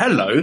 Hello,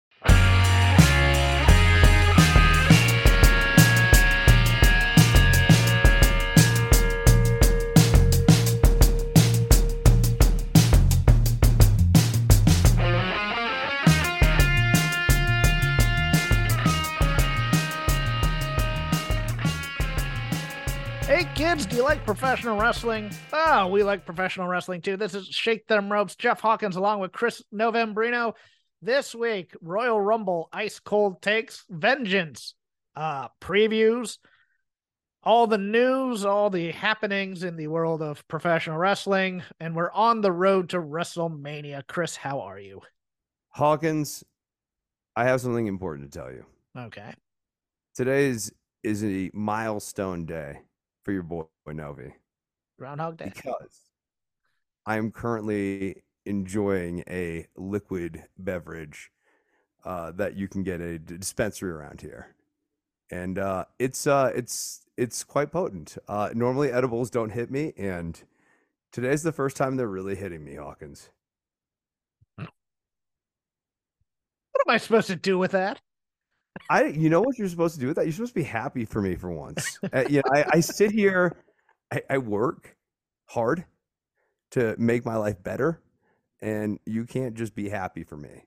Kids, do you like professional wrestling? Oh, we like professional wrestling too. This is Shake Them Ropes. Jeff Hawkins along with Chris Novembrino. This week, Royal Rumble Ice Cold Takes, Vengeance, uh, previews, all the news, all the happenings in the world of professional wrestling, and we're on the road to WrestleMania. Chris, how are you? Hawkins, I have something important to tell you. Okay. Today is, is a milestone day for your boy Novi Groundhog Day. because I am currently enjoying a liquid beverage uh, that you can get at a dispensary around here, and uh, it's uh, it's it's quite potent. Uh, normally edibles don't hit me, and today's the first time they're really hitting me, Hawkins. What am I supposed to do with that? I, you know what you're supposed to do with that? You're supposed to be happy for me for once. uh, you know, I, I sit here, I, I work hard to make my life better, and you can't just be happy for me.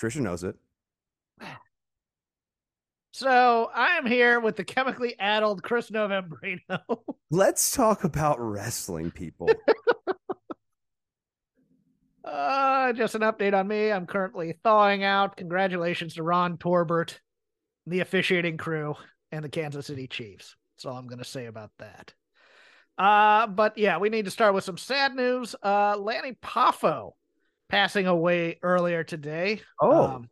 Trisha knows it. So I am here with the chemically addled Chris Novembrino. Let's talk about wrestling, people. Uh, just an update on me. I'm currently thawing out. Congratulations to Ron Torbert, the officiating crew, and the Kansas City Chiefs. That's all I'm going to say about that. Uh, but yeah, we need to start with some sad news. Uh, Lanny Poffo passing away earlier today. Oh. Um,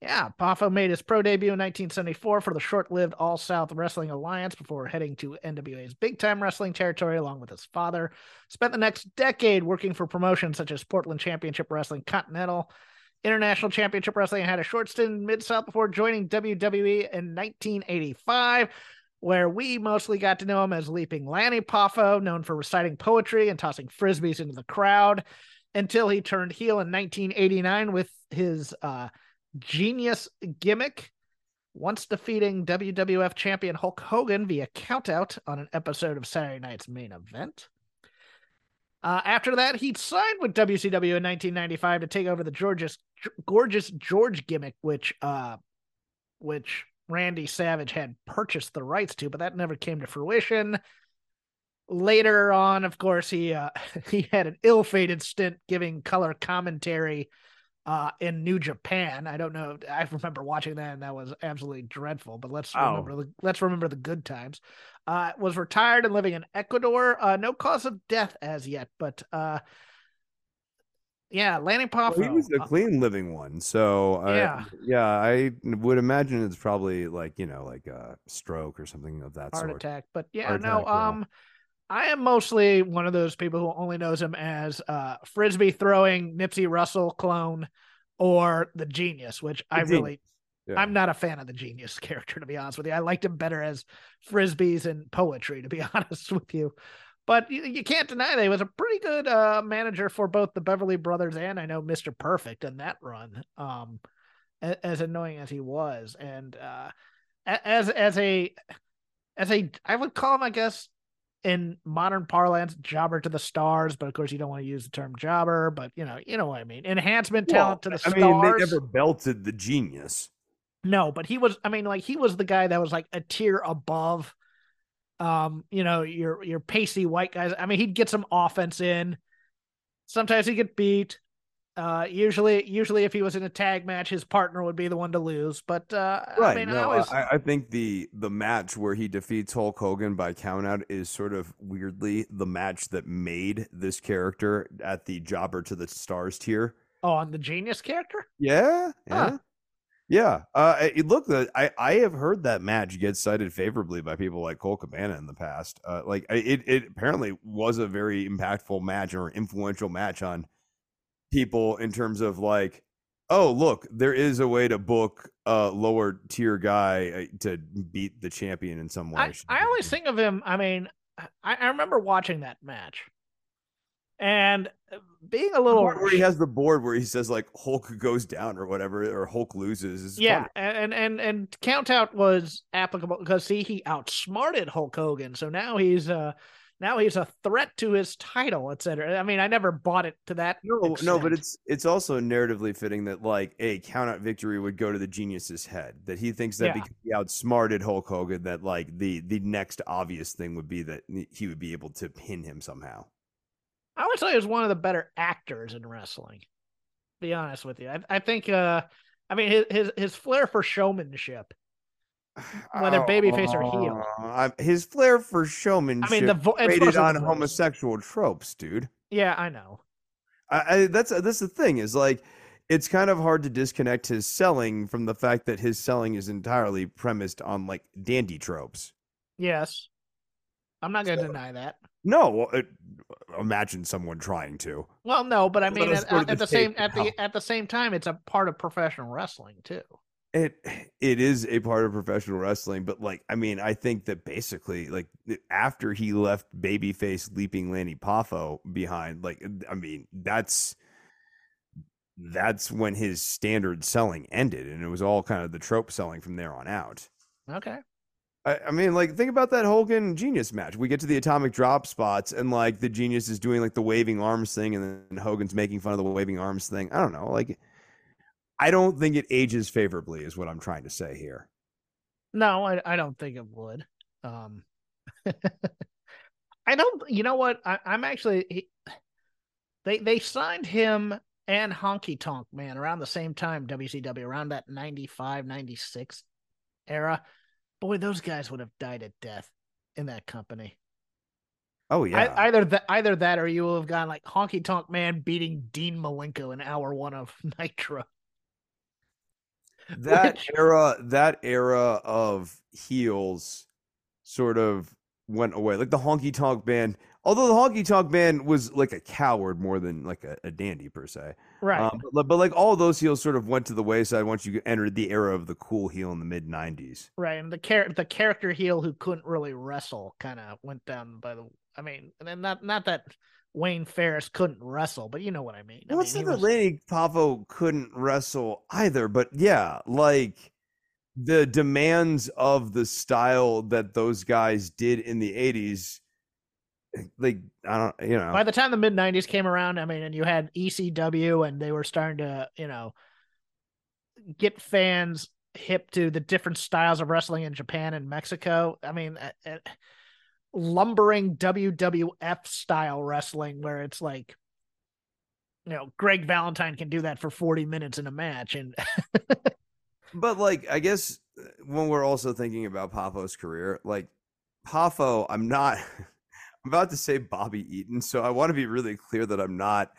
yeah, Poffo made his pro debut in 1974 for the short-lived All South Wrestling Alliance before heading to NWA's big-time wrestling territory along with his father. Spent the next decade working for promotions such as Portland Championship Wrestling, Continental, International Championship Wrestling, had a short stint in Mid-South before joining WWE in 1985, where we mostly got to know him as Leaping Lanny Poffo, known for reciting poetry and tossing frisbees into the crowd, until he turned heel in 1989 with his uh, genius gimmick, once defeating WWF champion Hulk Hogan via countout on an episode of Saturday Night's main event. Uh, after that, he signed with WCW in 1995 to take over the gorgeous, gorgeous George gimmick, which, uh, which Randy Savage had purchased the rights to, but that never came to fruition. Later on, of course, he uh, he had an ill-fated stint giving color commentary uh, in New Japan. I don't know. I remember watching that, and that was absolutely dreadful. But let's Oh. remember the let's remember the good times. Uh, was retired and living in Ecuador. Uh, no cause of death as yet, but uh, yeah, Lanny Poffo. Well, he was a uh, clean living one, so I, Yeah. yeah, I would imagine it's probably like you know, like a stroke or something of that sort. heart sort. attack. But yeah, Heart no. attack, yeah. Um, I am mostly one of those people who only knows him as uh frisbee throwing Nipsey Russell clone or the genius, which I really Yeah. I'm not a fan of the genius character, to be honest with you. I liked him better as frisbees and poetry, to be honest with you. But you, you can't deny that he was a pretty good uh, manager for both the Beverly Brothers and I know Mr. Perfect in that run. Um, a- as annoying as he was, and uh, as as a as a I would call him, I guess, in modern parlance, jobber to the stars. But of course, you don't want to use the term jobber. But you know, you know what I mean. Enhancement talent to the I stars. mean, they never belted the genius. No, but he was I mean like he was the guy that was like a tier above um you know your your pacey white guys. I mean he'd get some offense in. Sometimes he'd get beat. Uh, usually, usually if he was in a tag match, his partner would be the one to lose. But uh, Right. I mean, I always, I, I think the the match where he defeats Hulk Hogan by countout is sort of weirdly the match that made this character at the Jobber to the Stars tier. oh, on the genius character. Yeah, yeah, Huh. Yeah. Uh, look, I I have heard that match get cited favorably by people like Colt Cabana in the past. Uh, like it it apparently was a very impactful match or influential match on people in terms of like, oh look, there is a way to book a lower tier guy uh, to beat the champion in some way. I, I always think of him. I mean, I, I remember watching that match and uh, being a little where he has the board where he says like Hulk goes down or whatever or Hulk loses. Is yeah, funny. and and and count out was applicable because see he outsmarted Hulk Hogan, so now he's uh now he's a threat to his title, etc. I mean, I never bought it to that. No, no, but it's it's also narratively fitting that like a count out victory would go to the genius's head. That he thinks that Yeah. because he outsmarted Hulk Hogan, that like the the next obvious thing would be that he would be able to pin him somehow. I would say he was one of the better actors in wrestling. To be honest with you, I, I think. uh I mean, his his his flair for showmanship. Whether babyface or heel. Oh, I- his flair for showmanship. I mean, the vo- rated on voice. homosexual tropes, dude. Yeah, I know. I, I that's that's the thing is like it's kind of hard to disconnect his selling from the fact that his selling is entirely premised on like dandy tropes. Yes, I'm not going to So- deny that. No, it, imagine someone trying to. Well, no, but I mean, us at, at the the same at now. the at the same time, it's a part of professional wrestling too. It it is a part of professional wrestling, but like I mean, I think that basically like after he left babyface leaping Lanny Poffo behind, like I mean, that's that's when his standard selling ended, and it was all kind of the trope selling from there on out. Okay. I, I mean, like, think about that Hogan Genius match. We get to the atomic drop spots, and like the Genius is doing like the waving arms thing, and then Hogan's making fun of the waving arms thing. I don't know. Like, I don't think it ages favorably, is what I'm trying to say here. No, I I don't think it would. Um, I don't. You know what? I, I'm actually. He, they they signed him and Honky Tonk Man around the same time. WCW around that 95, 96 era. Boy, those guys would have died at death in that company. Oh yeah, I, either that, either that, or you will have gone like Honky Tonk Man beating Dean Malenko in hour one of Nitro. that which- era, that era of heels, sort of went away. Like the honky tonk band. Although the honky tonk band was like a coward more than like a, a dandy per se. Right. Um, but, but like all those heels sort of went to the wayside once you entered the era of the cool heel in the mid '90s. Right, and the char- the character heel who couldn't really wrestle kind of went down by the. I mean, and not not that Wayne Ferris couldn't wrestle, but you know what I mean. I Well, it's not that Lanny Poffo couldn't wrestle either, but yeah, like the demands of the style that those guys did in the '80s, like I don't, you know, by the time the mid '90s came around, I mean, and you had ECW, and they were starting to, you know, get fans hip to the different styles of wrestling in Japan and Mexico. I mean, uh, uh, lumbering WWF style wrestling, where it's like. You know, Greg Valentine can do that for 40 minutes in a match, and But like, I guess uh, when we're also thinking about Poffo's career, like Paffo, I'm not. I'm about to say Bobby Eaton, so I want to be really clear that I'm not.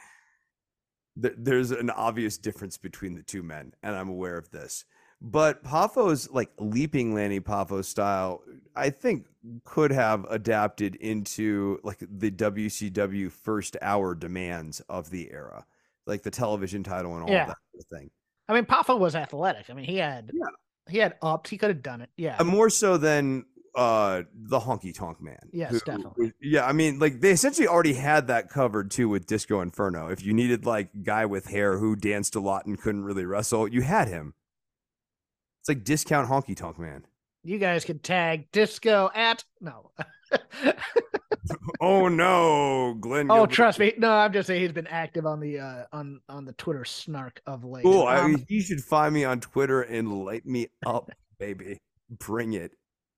th- There's an obvious difference between the two men, and I'm aware of this. But Poffo's like leaping Lanny Poffo style, I think, could have adapted into like the WCW first hour demands of the era, like the television title and all Yeah. that sort of thing. I mean, Papa was athletic. I mean, he had Yeah. he had ups. He could have done it. Yeah. Uh, more so than uh the honky tonk man Yes, definitely. yeah i mean like they essentially already had that covered too with disco inferno if you needed like guy with hair who danced a lot and couldn't really wrestle you had him it's like discount honky tonk man you guys can tag Disco at no. oh no glenn oh, Gilbert. trust me. No, I'm just saying he's been active on the uh on on the Twitter snark of late. I, Um, you should find me on twitter and light me up baby bring it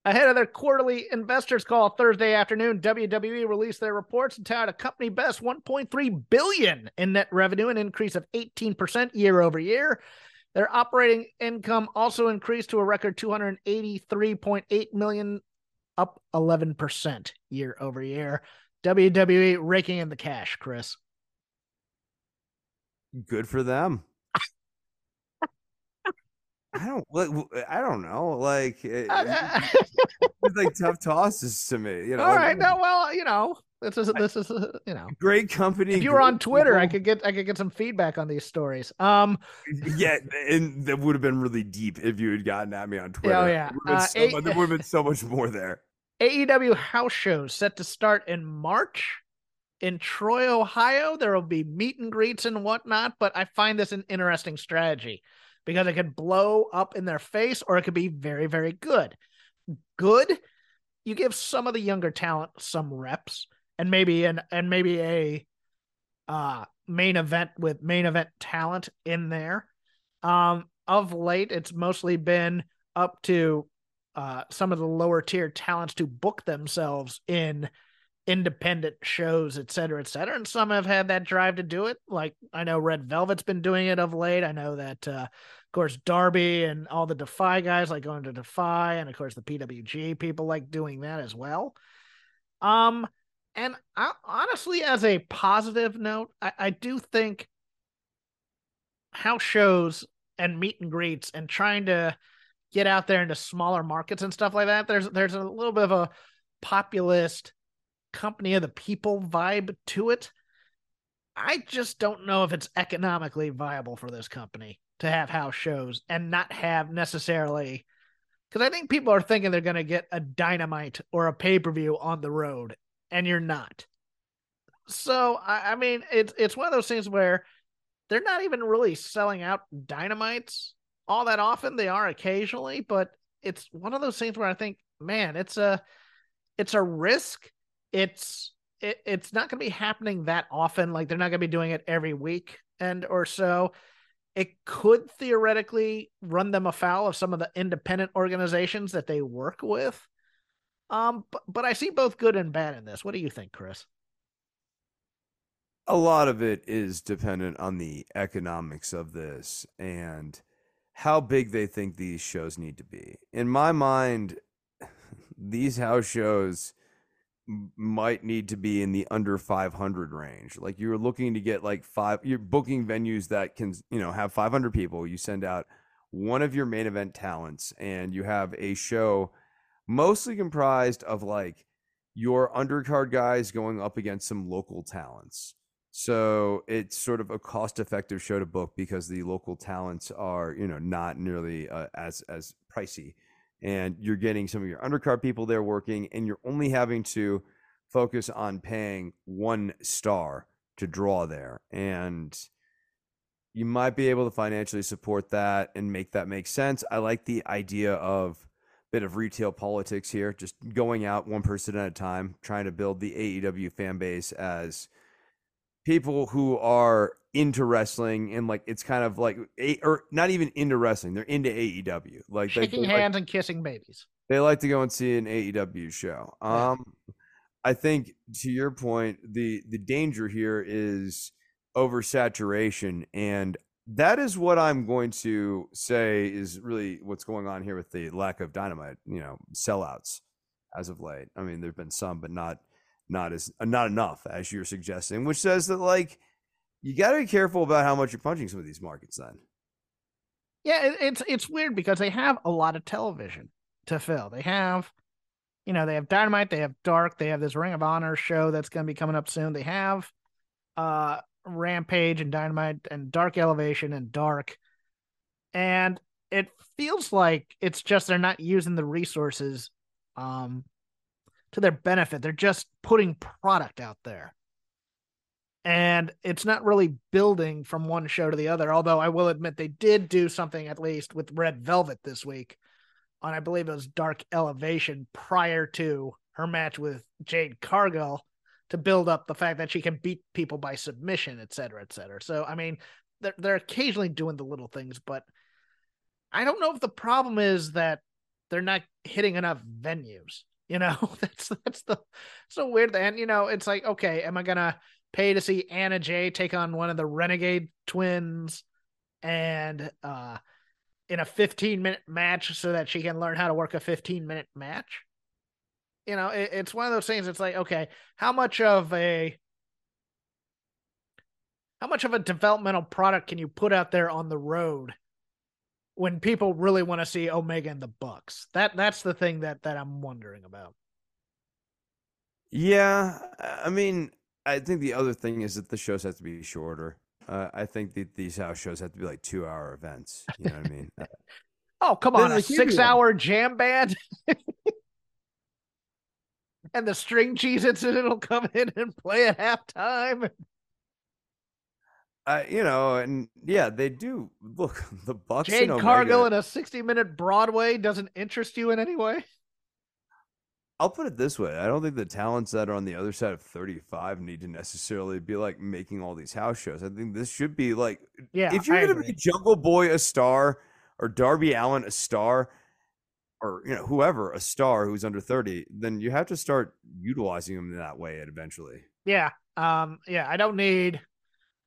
Ahead of their quarterly investors call Thursday afternoon, WWE released their reports and touted a company best 1.3 billion in net revenue, an increase of 18% year over year. Their operating income also increased to a record 283.8 million, up 11% year over year. WWE raking in the cash, Chris. Good for them. I don't. I don't know. Like, it, it's like tough tosses to me. You know. All like, right. No. Well, you know, this is this is uh, you know great company. If you were on Twitter, people. I could get I could get some feedback on these stories. Um. Yeah, and that would have been really deep if you had gotten at me on Twitter. Oh yeah. Uh, so a- there would have been so much more there. AEW house shows set to start in March in Troy, Ohio. There will be meet and greets and whatnot, but I find this an interesting strategy because it could blow up in their face or it could be very, very good. Good, you give some of the younger talent some reps and maybe an and maybe a uh main event with main event talent in there. Um of late it's mostly been up to uh some of the lower tier talents to book themselves in independent shows, et cetera, et cetera. And some have had that drive to do it. Like I know Red Velvet's been doing it of late. I know that, uh, of course, Darby and all the Defy guys like going to Defy, and of course the PWG people like doing that as well. Um, and I, honestly, as a positive note, I, I do think house shows and meet and greets and trying to get out there into smaller markets and stuff like that. There's there's a little bit of a populist company of the people vibe to it. I just don't know if it's economically viable for this company to have house shows and not have necessarily because I think people are thinking they're going to get a dynamite or a pay per view on the road, and you're not. So I, I mean, it's it's one of those things where they're not even really selling out dynamites all that often. They are occasionally, but it's one of those things where I think, man, it's a it's a risk it's it, it's not going to be happening that often. Like they're not going to be doing it every week and or so. It could theoretically run them afoul of some of the independent organizations that they work with. Um, but, but I see both good and bad in this. What do you think, Chris? A lot of it is dependent on the economics of this and how big they think these shows need to be. In my mind, these house shows might need to be in the under 500 range. Like you're looking to get like five, you're booking venues that can, you know, have 500 people. You send out one of your main event talents and you have a show mostly comprised of like your undercard guys going up against some local talents. So it's sort of a cost-effective show to book because the local talents are, you know, not nearly uh, as as pricey and you're getting some of your undercard people there working, and you're only having to focus on paying one star to draw there. And you might be able to financially support that and make that make sense. I like the idea of bit of retail politics here, just going out one person at a time, trying to build the AEW fan base as people who are into wrestling and like it's kind of like a, or not even into wrestling they're into AEW like shaking they, hands like, and kissing babies. They like to go and see an AEW show. Um I think to your point the the danger here is oversaturation and that is what I'm going to say is really what's going on here with the lack of dynamite you know sellouts as of late. I mean there've been some but not not as not enough as you're suggesting which says that like you got to be careful about how much you're punching some of these markets then. Yeah, it's it's weird because they have a lot of television to fill. They have, you know, they have Dynamite, they have Dark, they have this Ring of Honor show that's going to be coming up soon. They have uh Rampage and Dynamite and Dark Elevation and Dark. And it feels like it's just they're not using the resources um to their benefit. They're just putting product out there and it's not really building from one show to the other. Although I will admit they did do something at least with Red Velvet this week on I believe it was Dark Elevation prior to her match with Jade Cargill to build up the fact that she can beat people by submission, et cetera, et cetera. So I mean, they're they're occasionally doing the little things, but I don't know if the problem is that they're not hitting enough venues. You know, that's that's the so weird. And you know, it's like, okay, am I gonna pay to see Anna Jay take on one of the Renegade twins and uh in a 15 minute match so that she can learn how to work a 15 minute match? You know, it, it's one of those things. It's like, okay, how much of a how much of a developmental product can you put out there on the road when people really want to see Omega and the Bucks? That that's the thing that that I'm wondering about. Yeah, I mean, I think the other thing is that the shows have to be shorter. Uh, I think that these house shows have to be like two hour events. You know what I mean? oh, come on, a six hour jam band. and the string cheese incident will come in and play at halftime. Uh, you know, and yeah, they do. Look, the Bucks. Jade Cargill in a sixty-minute Broadway doesn't interest you in any way. I'll put it this way: I don't think the talents that are on the other side of thirty-five need to necessarily be like making all these house shows. I think this should be like, yeah, if you're going to be Jungle Boy a star or Darby Allin a star, or you know whoever a star who's under 30 then you have to start utilizing them in that way eventually yeah um yeah i don't need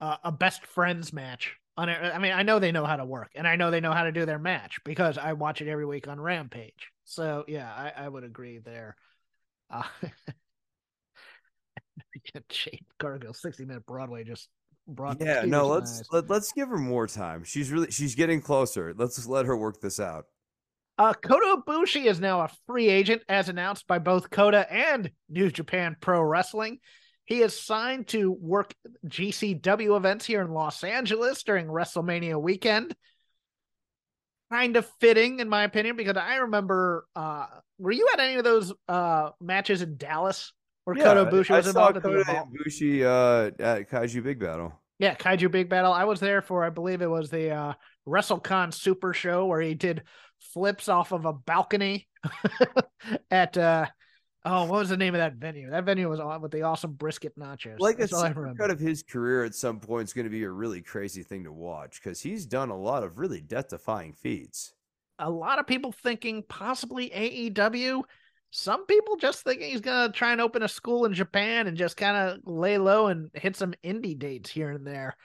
uh, a best friends match on i mean i know they know how to work and i know they know how to do their match because i watch it every week on rampage. So yeah i, I would agree there. Uh Jade Cargill 60 minute Broadway just brought yeah no let's let, let's give her more time. She's really she's getting closer. Let's let her work this out. Uh, Kota Ibushi is now a free agent, as announced by both Kota and New Japan Pro Wrestling. He is signed to work GCW events here in Los Angeles during WrestleMania weekend. Kind of fitting, in my opinion, because I remember. Uh, were you at any of those uh, matches in Dallas where yeah, Kota Ibushi was I involved? Kota Ibushi uh, at Kaiju Big Battle. Yeah, Kaiju Big Battle. I was there for, I believe it was the uh, WrestleCon Super Show where he did flips off of a balcony at uh oh what was the name of that venue that venue was on with the awesome brisket nachos like That's a cut of his career at some point is going to be a really crazy thing to watch because he's done a lot of really death-defying feats a lot of people thinking possibly aew some people just thinking he's going to try and open a school in japan and just kind of lay low and hit some indie dates here and there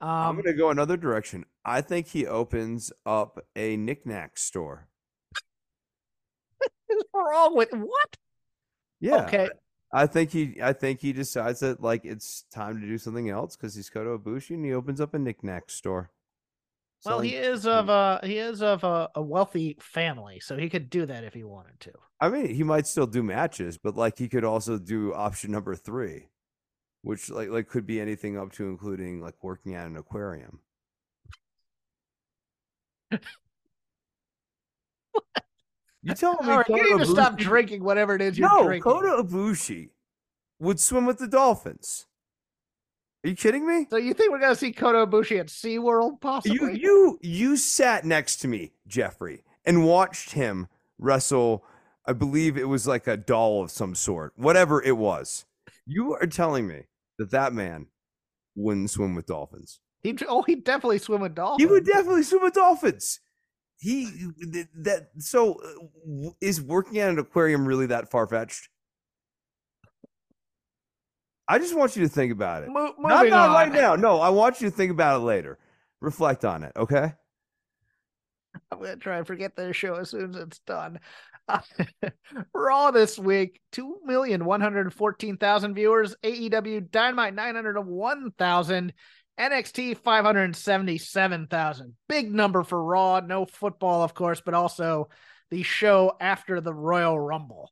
um, I'm going to go another direction. I think he opens up a knickknack store. What's wrong with what? Yeah. Okay. I think he. I think he decides that like it's time to do something else because he's Kota Ibushi and he opens up a knickknack store. Well, he is of a he is of a, a, wealthy family, so he could do that if he wanted to. I mean, he might still do matches, but like he could also do option number three which like like could be anything up to including like working at an aquarium. you tell me right, you need to stop drinking whatever it is you're no, drinking. No, Kota Ibushi would swim with the dolphins. Are you kidding me? So you think we're gonna see Kota Ibushi at SeaWorld possibly? You you you sat next to me, Jeffrey, and watched him wrestle. I believe it was like a doll of some sort, whatever it was. You are telling me that that man wouldn't swim with dolphins. He oh, he definitely swim with dolphins. He would definitely swim with dolphins. He that so uh, is working at an aquarium really that far fetched? I just want you to think about it. Mo- not, not right now. No, I want you to think about it later. Reflect on it, okay? I'm gonna try and forget the show as soon as it's done. Raw this week, 2,114,000 viewers. AEW Dynamite, 901,000. NXT, 577,000. Big number for Raw. No football, of course, but also the show after the Royal Rumble.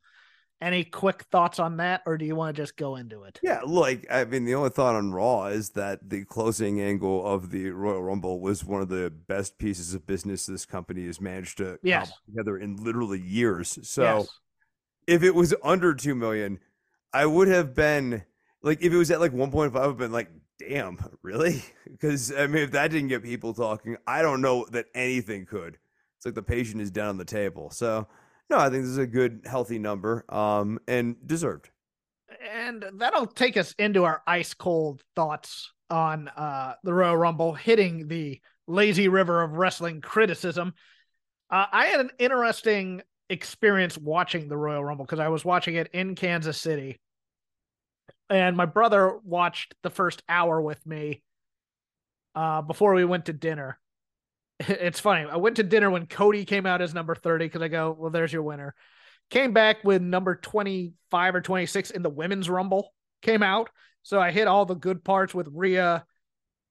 Any quick thoughts on that, or do you want to just go into it? Yeah, like I mean, the only thought on Raw is that the closing angle of the Royal Rumble was one of the best pieces of business this company has managed to yes. together in literally years. So, yes. if it was under two million, I would have been like, if it was at like one point five, I would have been like, damn, really? Because I mean, if that didn't get people talking, I don't know that anything could. It's like the patient is down on the table. So no, I think this is a good, healthy number, um, and deserved. And that'll take us into our ice cold thoughts on uh, the Royal Rumble hitting the lazy river of wrestling criticism. Uh, I had an interesting experience watching the Royal Rumble because I was watching it in Kansas City. And my brother watched the first hour with me uh, before we went to dinner. It's funny. I went to dinner when Cody came out as number 30 because I go, well, there's your winner. Came back with number 25 or 26 in the women's rumble, came out. So I hit all the good parts with Rhea,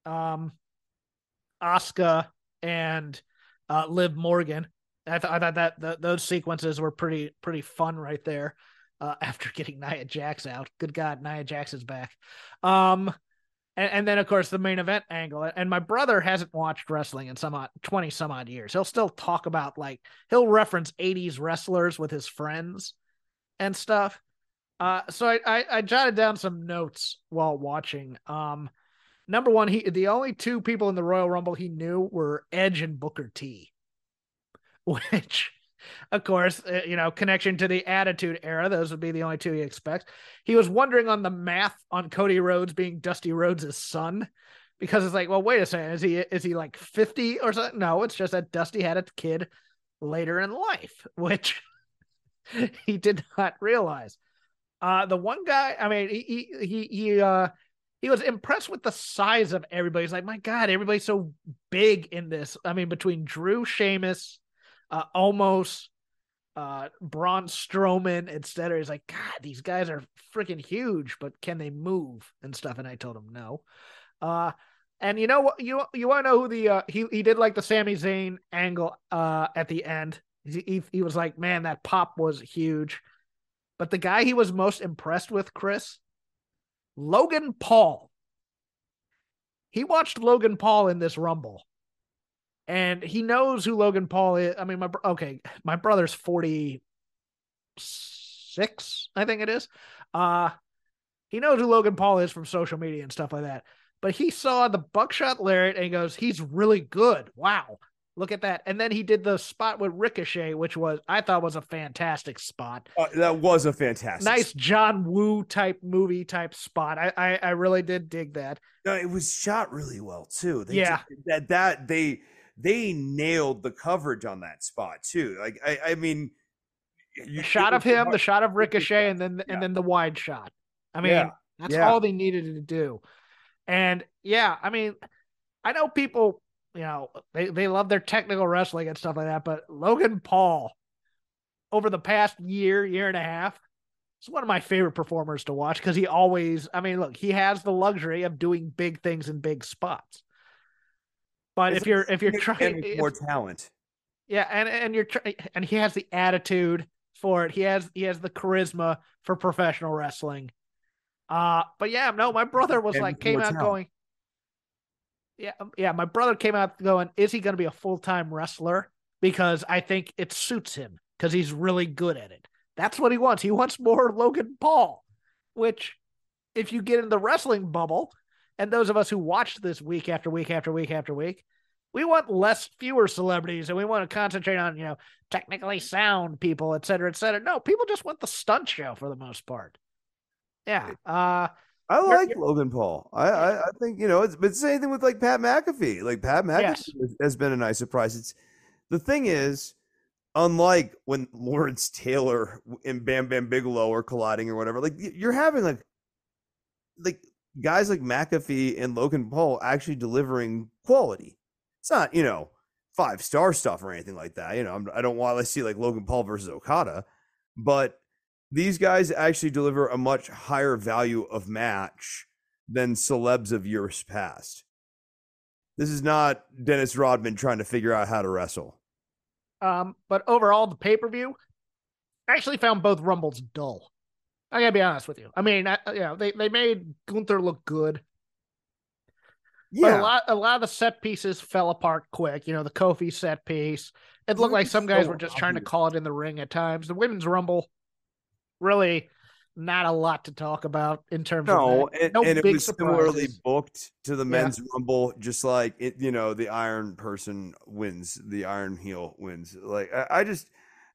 um, and uh, Liv Morgan. I, th- I thought that the, those sequences were pretty pretty fun right there. Uh, after getting Nia Jax out, good God, Nia Jax is back. Um, and, and, then of course the main event angle. And my brother hasn't watched wrestling in some odd, twenty some odd years. He'll still talk about like he'll reference '80s wrestlers with his friends and stuff. Uh, so I, I, I jotted down some notes while watching. Um, number one, he the only two people in the Royal Rumble he knew were Edge and Booker T, which, of course, uh, you know, connection to the Attitude Era. Those would be the only two he expects. He was wondering on the math on Cody Rhodes being Dusty Rhodes' son, because it's like, well, wait a second, is he is he like fifty or something? No, it's just that Dusty had a kid later in life, which he did not realize. Uh, the one guy, I mean, he he he uh he was impressed with the size of everybody. He's like, my God, everybody's so big in this. I mean, between Drew, Sheamus, uh, almost uh, Braun Strowman, etc. He's like, God, these guys are freaking huge, but can they move and stuff? And I told him no. Uh, and you know what? You you want to know who the uh, he he did like the Sami Zayn angle uh, at the end. He, he he was like, man, that pop was huge. But the guy he was most impressed with, Chris, Logan Paul. He watched Logan Paul in this Rumble, and he knows who Logan Paul is. I mean, my okay, my brother's forty six, I think it is. Uh he knows who Logan Paul is from social media and stuff like that. But he saw the buckshot lariat and he goes, "He's really good. Wow." Look at that. And then he did the spot with Ricochet, which was I thought was a fantastic spot. Uh, that was a fantastic nice. John Woo type movie type spot. I, I, I really did dig that. No, it was shot really well too. They yeah. that that they they nailed the coverage on that spot too. Like I I mean the shot of him, the shot of Ricochet, and then yeah. and then the wide shot. I mean, yeah. that's yeah. all they needed to do. And yeah, I mean, I know people you know, they, they love their technical wrestling and stuff like that. But Logan Paul, over the past year, year and a half, is one of my favorite performers to watch because he always, I mean, look, he has the luxury of doing big things in big spots. But it's if you're if you're trying more talent, yeah, and and you're trying, and he has the attitude for it. He has he has the charisma for professional wrestling. Uh, but yeah, no, my brother was and like came out talent. going, yeah, um, yeah. My brother came out going, "Is he going to be a full time wrestler?" Because I think it suits him because he's really good at it. That's what he wants. He wants more Logan Paul, which, if you get in the wrestling bubble, and those of us who watched this week after week after week after week, we want less, fewer celebrities, and we want to concentrate on you know technically sound people, et cetera, et cetera. No, people just want the stunt show for the most part. Yeah. Uh, I like you're, Logan Paul. I, I, I think you know it's the same thing with like Pat McAfee. Like Pat McAfee yes. has been a nice surprise. It's the thing is, unlike when Lawrence Taylor and Bam Bam Bigelow are colliding or whatever, like you're having like like guys like McAfee and Logan Paul actually delivering quality. It's not you know five star stuff or anything like that. You know I'm, I do not want to see like Logan Paul versus Okada, but these guys actually deliver a much higher value of match than celebs of years past. This is not Dennis Rodman trying to figure out how to wrestle. Um, but overall, the pay per view actually found both Rumbles dull. I gotta be honest with you. I mean, I, you know, they they made Gunther look good. Yeah, but a lot a lot of the set pieces fell apart quick. You know, the Kofi set piece. It looked like some guys so were just obvious. trying to call it in the ring at times. The women's Rumble really not a lot to talk about in terms no, of and, no and it was surprises. similarly booked to the men's yeah. rumble, just like it, you know, the iron person wins, the iron heel wins. Like I, I just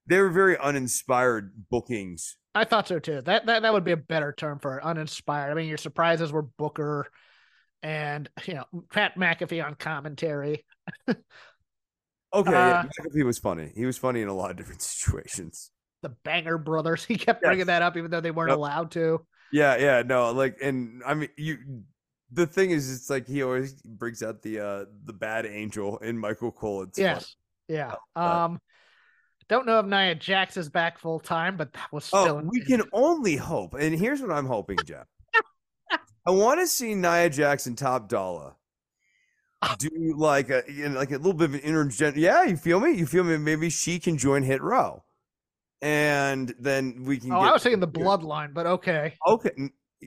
they were very uninspired bookings. I thought so too. That that that would be a better term for it, uninspired. I mean, your surprises were Booker and you know Pat McAfee on commentary. Okay, yeah, Uh, Michael P was funny. He was funny in a lot of different situations. The Banger Brothers. He kept Yes. bringing that up, even though they weren't Yep. allowed to. Yeah, yeah, no, like, and I mean, you. The thing is, it's like he always brings out the uh the bad angel in Michael Cole. It's funny. yes. Yeah. uh, Um. Don't know if Nia Jax is back full time, but that was oh, still. Oh, we can only hope. And here's what I'm hoping, Jeff. I want to see Nia Jackson Top Dolla do like a you know, like a little bit of an intergen. Yeah, you feel me? You feel me? Maybe she can join Hit Row, and then we can. Oh, I was thinking the bloodline, but okay. Okay,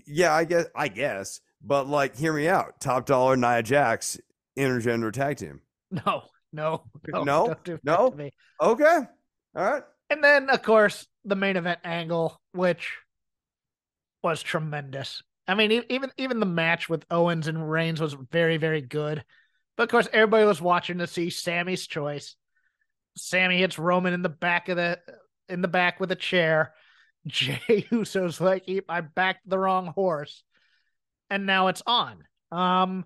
yeah, I guess. I guess, but like, hear me out. Top Dolla Nia Jax intergender tag team. No, no, no, No? do No? to me. Okay, all right. And then, of course, the main event angle, which was tremendous. I mean, even even the match with Owens and Reigns was very, very good. But of course, everybody was watching to see Sami's choice. Sami hits Roman in the back of the in the back with a chair. Jey Uso's like, I backed the wrong horse," and now it's on. Um,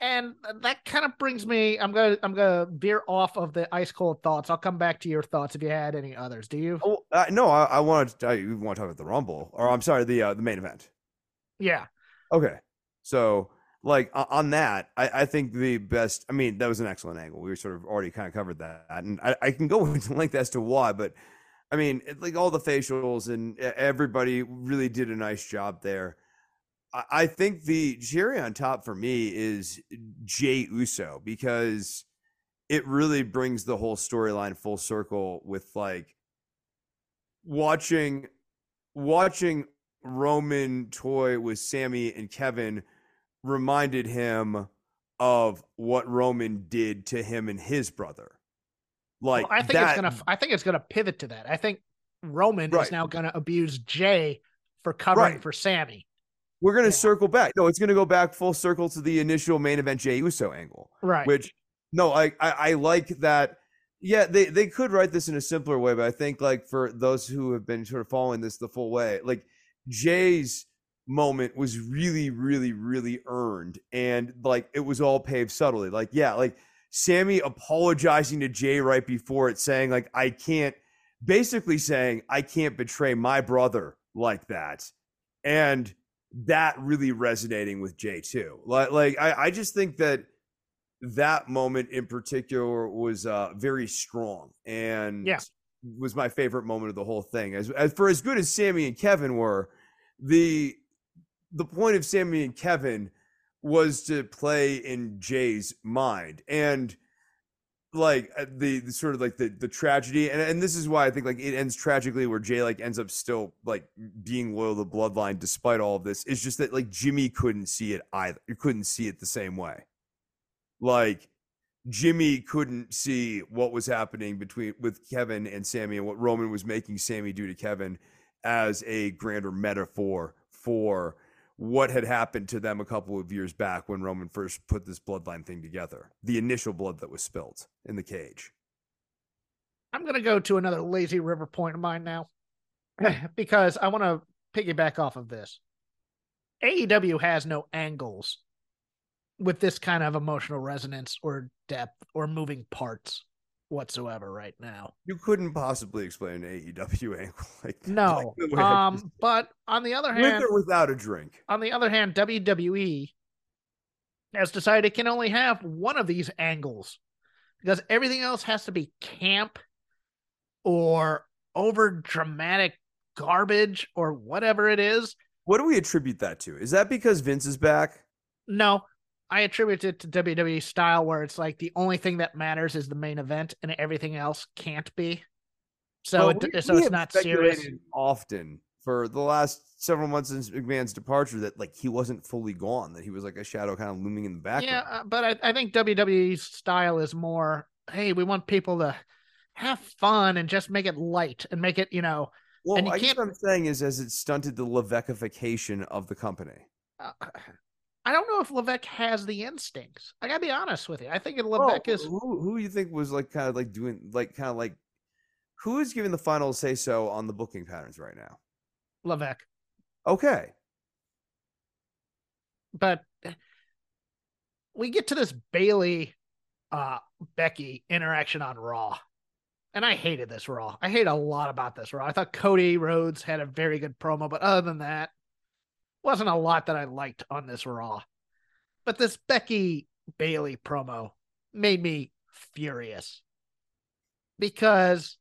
and that kind of brings me. I'm gonna I'm gonna veer off of the ice cold thoughts. I'll come back to your thoughts if you had any others. Do you? Oh, uh, no, I, I want to. I want to talk about the Rumble, or I'm sorry, the uh, the main event. Yeah. Okay. So, like on that, I, I think the best. I mean, that was an excellent angle. We sort of already kind of covered that, and I, I can go into length as to why. But I mean, it, like all the facials and everybody really did a nice job there. I, think the cherry on top for me is Jey Uso because it really brings the whole storyline full circle with like watching watching Roman toy with Sami and Kevin reminded him of what Roman did to him and his brother. Like Well, I think that, it's gonna. I think it's gonna pivot to that. I think Roman Right. is now gonna abuse Jey for covering Right. for Sami. We're gonna yeah. circle back. No, it's gonna go back full circle to the initial main event Jey Uso angle. Right. Which no, I, I I like that. Yeah, they they could write this in a simpler way, but I think like for those who have been sort of following this the full way, like Jey's moment was really, really, really earned, and like it was all paved subtly. Like yeah, like Sami apologizing to Jey right before it, saying like I can't, basically saying I can't betray my brother like that, and that really resonating with Jey too. Like like I I just think that that moment in particular was uh very strong and Yeah. was my favorite moment of the whole thing. As, as for as good as Sami and Kevin were, the the point of Sami and Kevin was to play in Jey's mind and like uh, the, the sort of like the the tragedy and and this is why I think like it ends tragically where Jey like ends up still like being loyal to the bloodline despite all of this. It's just that like Jimmy couldn't see it either. He couldn't see it the same way. Like Jimmy couldn't see what was happening between with Kevin and Sami and what Roman was making Sami do to Kevin as a grander metaphor for what had happened to them a couple of years back when Roman first put this bloodline thing together. The initial blood that was spilt in the cage. I'm gonna go to another lazy river point of mine now, because I want to piggyback off of this. AEW has no angles with this kind of emotional resonance or depth or moving parts whatsoever right now. You couldn't possibly explain an AEW angle like that, No. like just- Um, but on the other with hand, or without a drink. on the other hand, WWE has decided it can only have one of these angles because everything else has to be camp or over dramatic garbage or whatever it is. What do we attribute that to? Is that because Vince is back? No, I attribute it to WWE style where it's like the only thing that matters is the main event and everything else can't be. So Well, it, we- so we it's not serious. Often for the last several months since McMahon's departure, that like he wasn't fully gone, that he was like a shadow kind of looming in the Yeah, background. uh, but I, I think WWE's style is more, hey, we want people to have fun and just make it light and make it, you know, well, and you I guess what I'm saying is, as it stunted the Levecification of the company. uh, I don't know if Levesque has the instincts. I gotta be honest with you. I think Levesque is who who you think was like kind of like doing like kind of like who is giving the final say so on the booking patterns right now? Levesque, Okay, but we get to this Bayley uh Becky interaction on Raw. And I hated this Raw. I hate a lot about this Raw. I thought Cody Rhodes had a very good promo, but other than that, wasn't a lot that I liked on this Raw. But this Becky Bayley promo made me furious because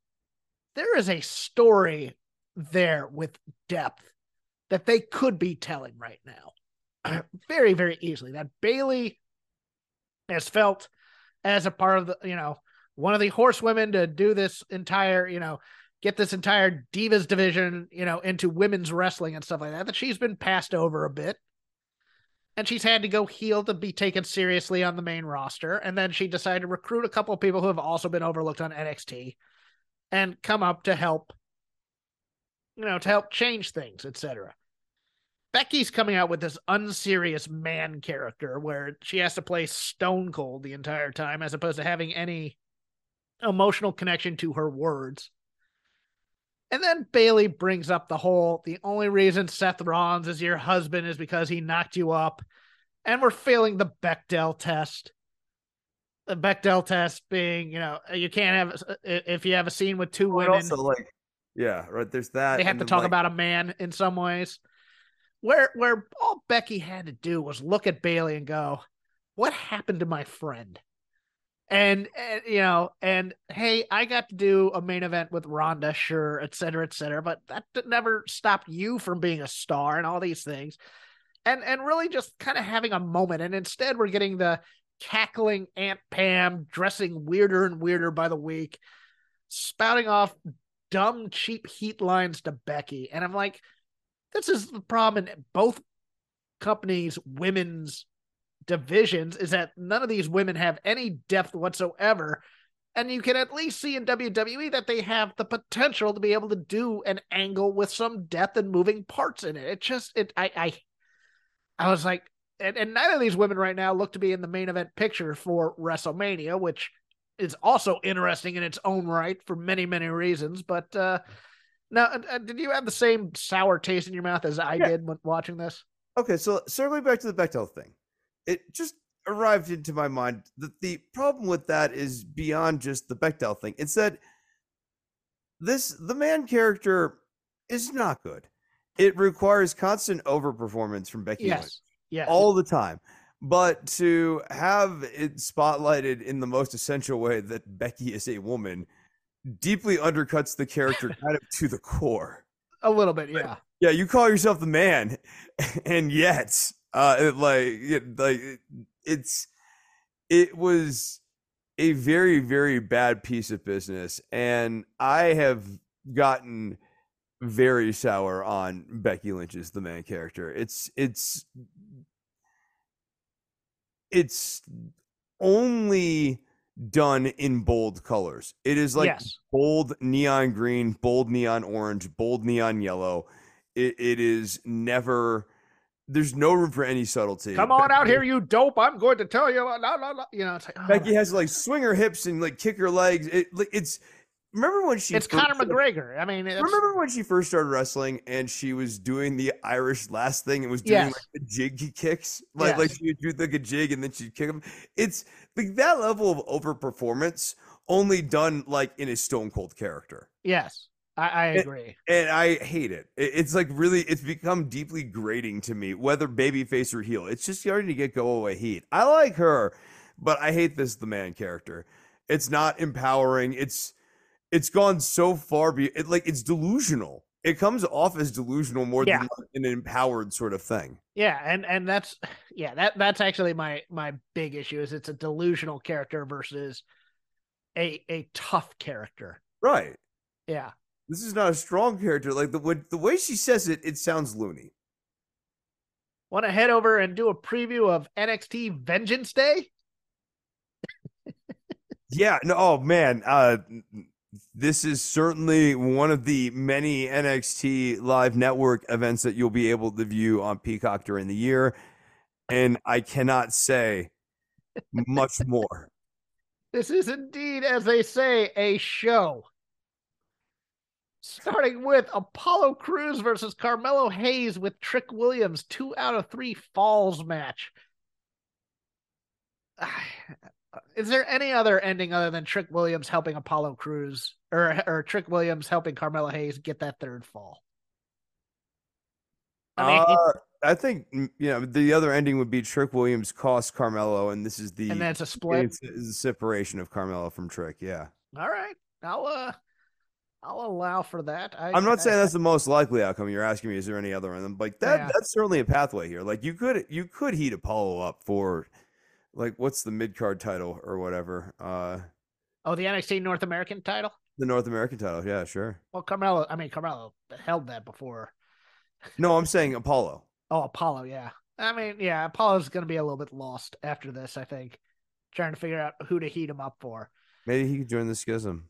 there is a story there with depth that they could be telling right now very, very easily. That Bayley has felt as a part of the, you know, one of the horsewomen to do this entire, you know, get this entire divas division, you know, into women's wrestling and stuff like that, that she's been passed over a bit. And she's had to go heel to be taken seriously on the main roster. And then she decided to recruit a couple of people who have also been overlooked on NXT and come up to help, you know, to help change things, etc. Becky's coming out with this unserious man character where she has to play stone cold the entire time as opposed to having any emotional connection to her words. And then Bayley brings up the whole the only reason Seth Rollins is your husband is because he knocked you up. And we're failing the Bechdel test. The Bechdel test being, you know, you can't have if you have a scene with two women. Also, like, yeah, right. There's that. They have to talk like, about a man in some ways. Where where all Becky had to do was look at Bayley and go, "What happened to my friend?" And, and, you know, and hey, I got to do a main event with Ronda, sure, et cetera, et cetera, but that never stopped you from being a star and all these things, and and really just kind of having a moment. And instead, we're getting the cackling Aunt Pam dressing weirder and weirder by the week, spouting off dumb, cheap heat lines to Becky, and I'm like, this is the problem in both companies' women's divisions is that none of these women have any depth whatsoever. And you can at least see in WWE that they have the potential to be able to do an angle with some depth and moving parts in it. It just it I I I was like and, and neither of these women right now look to be in the main event picture for WrestleMania, which is also interesting in its own right for many, many reasons. But uh now, uh, did you have the same sour taste in your mouth as I yeah. did when watching this? Okay, so circling back to the Bechdel thing it just arrived into my mind that the problem with that is beyond just the Bechdel thing. It's that this the man character is not good. It requires constant overperformance from Becky yes. Lynch. Yeah. All the time. But to have it spotlighted in the most essential way that Becky is a woman deeply undercuts the character kind of to the core. A little bit, yeah. Yeah, you call yourself the man, and yet uh, it, like, it, like it's it was a very very bad piece of business, and I have gotten very sour on Becky Lynch's the man character. It's it's it's only done in bold colors. It is like yes. bold neon green, bold neon orange, bold neon yellow. It it is never there's no room for any subtlety. Come on out here, you dope! I'm going to tell you. La, la, la. You know, it's like, oh, Becky has to like swing her hips and like kick her legs. It, it's remember when she it's Conor McGregor. I mean, it's... remember when she first started wrestling and she was doing the Irish last thing and was doing yes. like the jig kicks, like yes. like she would do like a jig and then she'd kick him. It's like that level of overperformance only done like in a stone cold character. Yes. I, I agree, and, and, I hate it. It's like really, it's become deeply grating to me, whether babyface or heel. It's just starting to get go away heat. I like her, but I hate this the man character. It's not empowering. It's it's gone so far. Be it like it's delusional. It comes off as delusional more yeah. than an empowered sort of thing. Yeah, and and that's yeah that that's actually my my big issue is it's a delusional character versus a a tough character. Right. Yeah this is not a strong character. Like the the way she says it, it sounds loony. Want to head over and do a preview of NXT Vengeance Day? yeah. No. Oh man. Uh, this is certainly one of the many NXT Live Network events that you'll be able to view on Peacock during the year, and I cannot say much more. This is indeed, as they say, a show starting with Apollo Crews versus Carmelo Hayes with Trick Williams, two out of three falls match. Is there any other ending other than Trick Williams helping Apollo Crews or or Trick Williams helping Carmelo Hayes get that third fall? I mean, uh, I think mm, you know the other ending would be Trick Williams cost Carmelo, and this is the and then it's a split. It's, it's a separation of Carmelo from Trick. Yeah. All right, I'll uh, I'll allow for that. I, am not I, saying that's the most likely outcome. You're asking me, is there any other one? Like that, yeah. that's certainly a pathway here. Like you could you could heat Apollo up for, like what's the mid card title or whatever. Uh, oh, the NXT North American title. The North American title, yeah, sure. Well, Carmelo, I mean Carmelo held that before. No, I'm saying Apollo. Oh, Apollo, yeah. I mean, yeah, Apollo's going to be a little bit lost after this. I think, trying to figure out who to heat him up for. Maybe he could join the schism.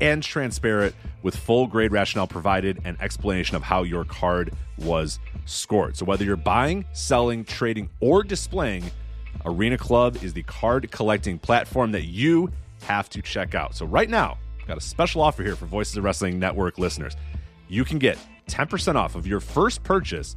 and transparent with full grade rationale provided and explanation of how your card was scored. So whether you're buying, selling, trading, or displaying Arena Club is the card collecting platform that you have to check out. So right now, I've got a special offer here for Voices of Wrestling Network listeners. You can get 10% off of your first purchase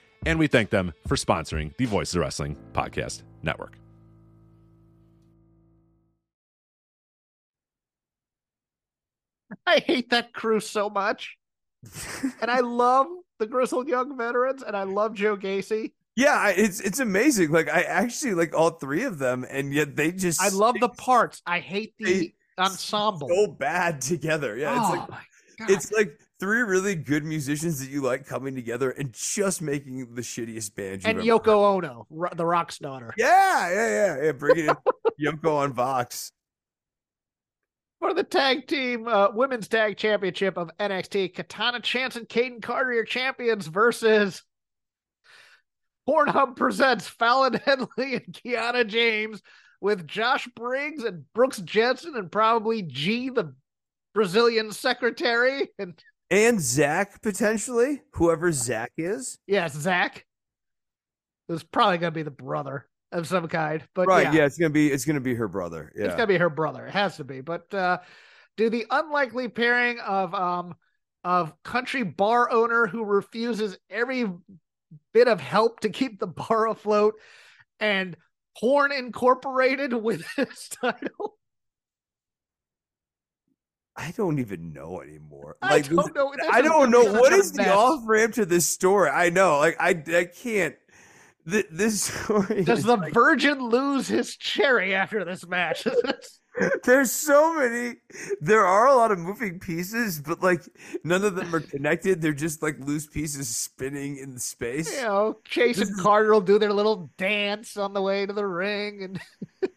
And we thank them for sponsoring the Voices of Wrestling Podcast Network. I hate that crew so much. and I love the Grizzled Young Veterans, and I love Joe Gacy. Yeah, it's it's amazing. Like I actually like all three of them, and yet they just I love the parts. I hate the ensemble. So bad together. Yeah, it's oh like it's like three really good musicians that you like coming together and just making the shittiest band. and Yoko heard. Ono, the Rock's daughter. Yeah, yeah, yeah, yeah. Bringing Yoko on Vox. For the tag team uh, women's tag championship of NXT, Katana Chance and Kayden Carter, are champions, versus Pornhub presents Fallon Henley and Kiana James with Josh Briggs and Brooks Jensen and probably G, the Brazilian secretary, and and Zach potentially, whoever Zach is. Yes, Zach. It's probably gonna be the brother of some kind, but right, yeah. yeah, it's gonna be it's gonna be her brother. Yeah, it's gonna be her brother. It has to be. But uh, do the unlikely pairing of um of country bar owner who refuses every bit of help to keep the bar afloat and porn incorporated with his title. I don't even know anymore. Like, I don't know. I don't know what is the off ramp to this story. I know, like I, I can't. th- this story Does the like- Virgin lose his cherry after this match? there's so many there are a lot of moving pieces but like none of them are connected they're just like loose pieces spinning in space you know, Chase This and Carter will do their little dance on the way to the ring. And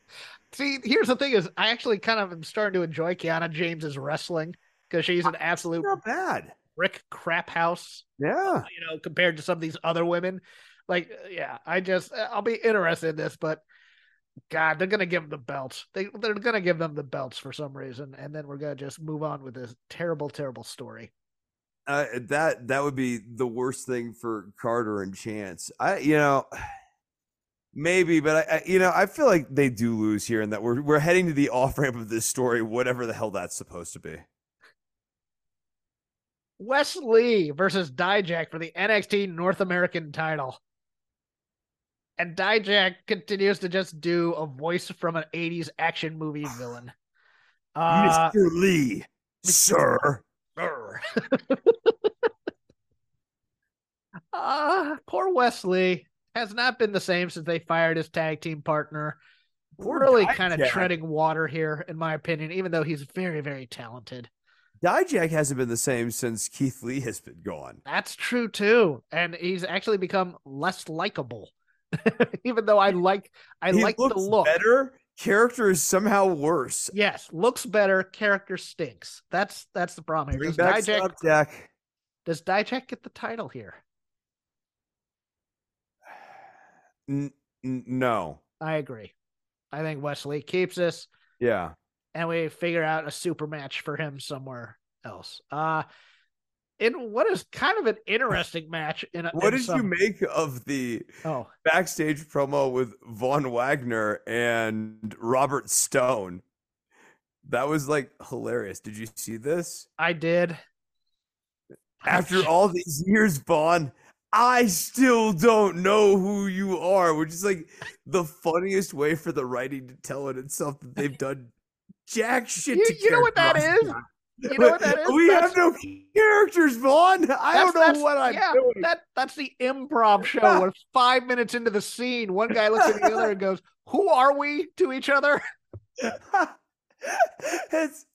see, here's the thing: is I actually kind of am starting to enjoy Kiana James's wrestling because she's an absolute not bad brick crap house. yeah You know, compared to some of these other women. Like, uh, yeah, I just I'll be interested in this, but God, they're gonna give them the belts. They they're gonna give them the belts for some reason, and then we're gonna just move on with this terrible, terrible story. uh, that that would be the worst thing for carter and chance i you know maybe but I, I you know i feel like they do lose here and that we're we're heading to the off ramp of this story whatever the hell that's supposed to be Wes Lee versus Dijak for the NXT North American title. And Dijak continues to just do a voice from an 80s action movie villain. Uh, mr lee sir Brr. uh, poor Wes Lee has not been the same since they fired his tag team partner. Poor really kind of treading water here, in my opinion, even though he's very, very talented. Dijak hasn't been the same since Keith Lee has been gone. That's true too. And he's actually become less likable. even though I like I like the look. better. Character is somehow worse. Yes, looks better, character stinks. That's that's the problem here. Does Dijak, does Dijak get the title here? N- n- no. I agree. I think Wes Lee keeps this. Yeah. and we figure out a super match for him somewhere else. Uh in what is kind of an interesting match in a What in did some- you make of the Oh, backstage promo with Von Wagner and Robert Stone? That was like hilarious. Did you see this? I did. After all these years, Von, I still don't know who you are, which is like the funniest way for the writing to tell it itself that they've done jack shit You- to you know what that is? arc. You know what that is? We That's- have no characters, Von. I don't know what I'm yeah, doing. That that's the improv show where five minutes into the scene, one guy looks at the other and goes, Who are we to each other? it's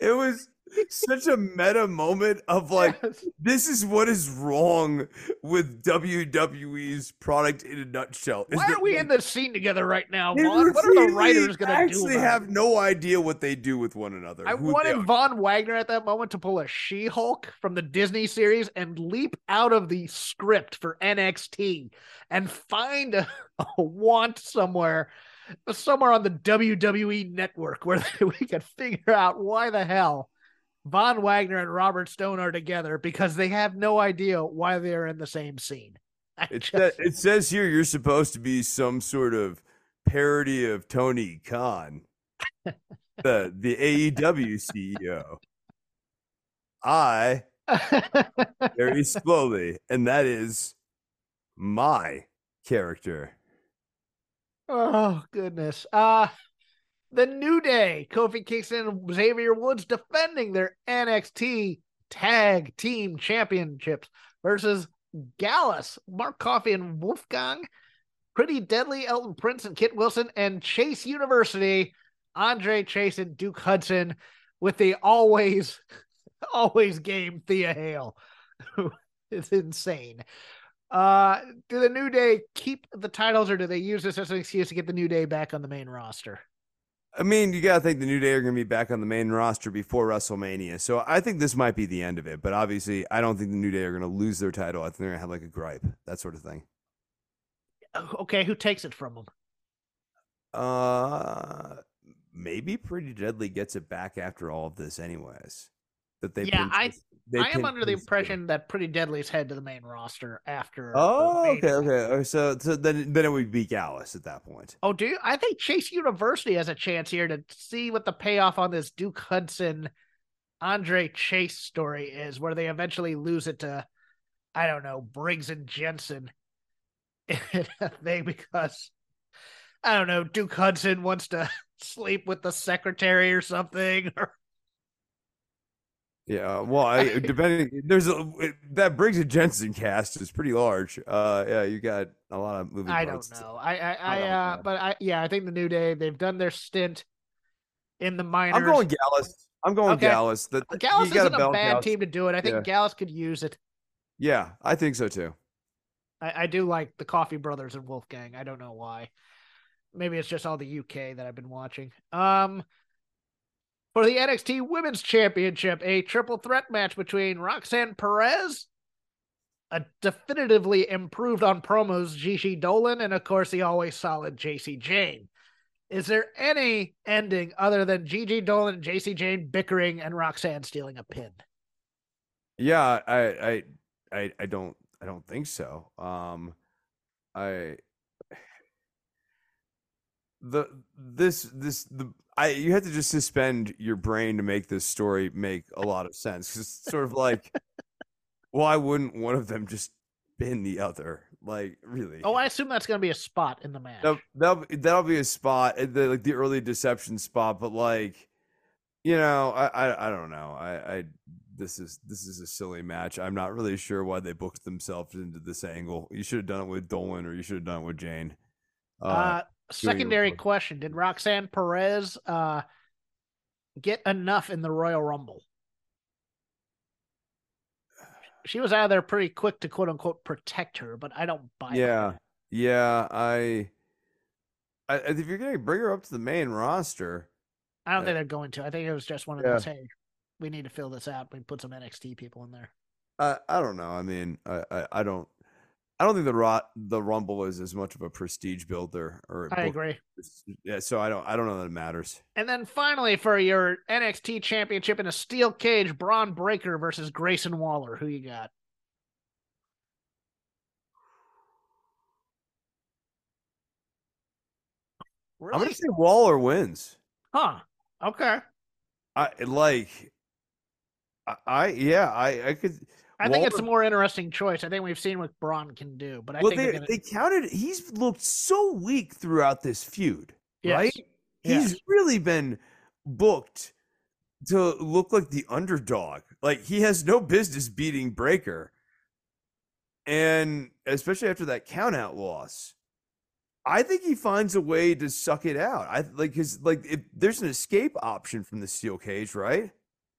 it was such a meta moment of like Yes. this is what is wrong with WWE's product in a nutshell. is Why that are we in this scene together right now, Von? What are the writers gonna do? actually have it? no idea what they do with one another. I wanted. Von Wagner at that moment to pull a She Hulk from the Disney series and leap out of the script for NXT and find a, a want somewhere, somewhere on the WWE network where we could figure out why the hell Von Wagner and Robert Stone are together because they have no idea why they're in the same scene. It, just- it says here you're supposed to be some sort of parody of Tony Khan, the the AEW CEO. I very slowly, and that is my character. Oh goodness. Uh the New Day, Kofi Kingston and Xavier Woods defending their NXT Tag Team Championships versus Gallus, Mark Coffey and Wolfgang, Pretty Deadly, Elton Prince and Kit Wilson, and Chase University, Andre Chase and Duke Hudson with the always, always game Thea Hale. it's insane. Uh, do the New Day keep the titles or do they use this as an excuse to get the New Day back on the main roster? I mean, you gotta think the New Day are gonna be back on the main roster before WrestleMania, so I think this might be the end of it. But obviously, I don't think the New Day are gonna lose their title. I think they're gonna have like a gripe, that sort of thing. Okay, who takes it from them? Uh, maybe Pretty Deadly gets it back after all of this, anyways. That they Yeah, I- I am under the impression that Pretty Deadly's head to the main roster after. Oh, okay, okay. So, so then, then it would be Gallus at that point. Oh, do you? I think Chase University has a chance here to see what the payoff on this Duke Hudson, Andre Chase story is, where they eventually lose it to, I don't know, Briggs and Jensen. they because I don't know, Duke Hudson wants to sleep with the secretary or something. Or Yeah, well, I, depending, there's a that Briggs and Jensen cast is pretty large. Uh, yeah, you got a lot of moving. I don't know. I, I, I, uh, know. but I, yeah, I think the New Day they've done their stint in the minors. I'm going Gallus. I'm going Okay. Gallus. The, the- Gallus isn't a balance bad out- team to do it. I think Yeah. Gallus could use it. Yeah, I think so too. I, I do like the Coffey Brothers and Wolfgang. I don't know why. Maybe it's just all the UK that I've been watching. Um, for the NXT Women's Championship, a triple threat match between Roxanne Perez, a definitively improved on promos Gigi Dolan, and of course the always solid Jacy Jayne. Is there any ending other than Gigi Dolan and Jacy Jayne bickering and Roxanne stealing a pin? Yeah, I, I, I, I don't, I don't think so. Um, I, the this this the I you have to just suspend your brain to make this story make a lot of sense it's sort of like, why wouldn't one of them just pin the other? Like, really? Oh, I assume that's going to be a spot in the match. That'll, that'll, be- that'll be a spot, uh, the, like the early deception spot. But like, you know, I, I, I don't know. I, I, this is this is a silly match. I'm not really sure why they booked themselves into this angle. You should have done it with Dolan, or you should have done it with Jayne. Uh, Uh, secondary question: Did Roxanne Perez uh, get enough in the Royal Rumble? She was out of there pretty quick to quote unquote protect her, but I don't buy yeah, that. yeah. I, I, if you're gonna bring her up to the main roster, I don't Yeah. think they're going to. I think it was just one of Yeah. those. Hey, we need to fill this out. We put some NXT people in there. I, I don't know. I mean, I, I, I don't. I don't think the rot the Rumble is as much of a prestige builder or I agree. Yeah, so I don't I don't know that it matters. And then finally, for your NXT Championship in a steel cage, Bron Breakker versus Grayson Waller. Who you got? I'm gonna say Waller wins. Huh. Okay. I like. I, I yeah I I could. I think it's a more interesting choice. I think we've seen what Bron can do, but I well, think they gonna- they counted. He's looked so weak throughout this feud, Yes. right? He's Yes. really been booked to look like the underdog. Like he has no business beating Breakker, and especially after that countout loss. I think he finds a way to suck it out. I like his like if there's an escape option from the steel cage, right?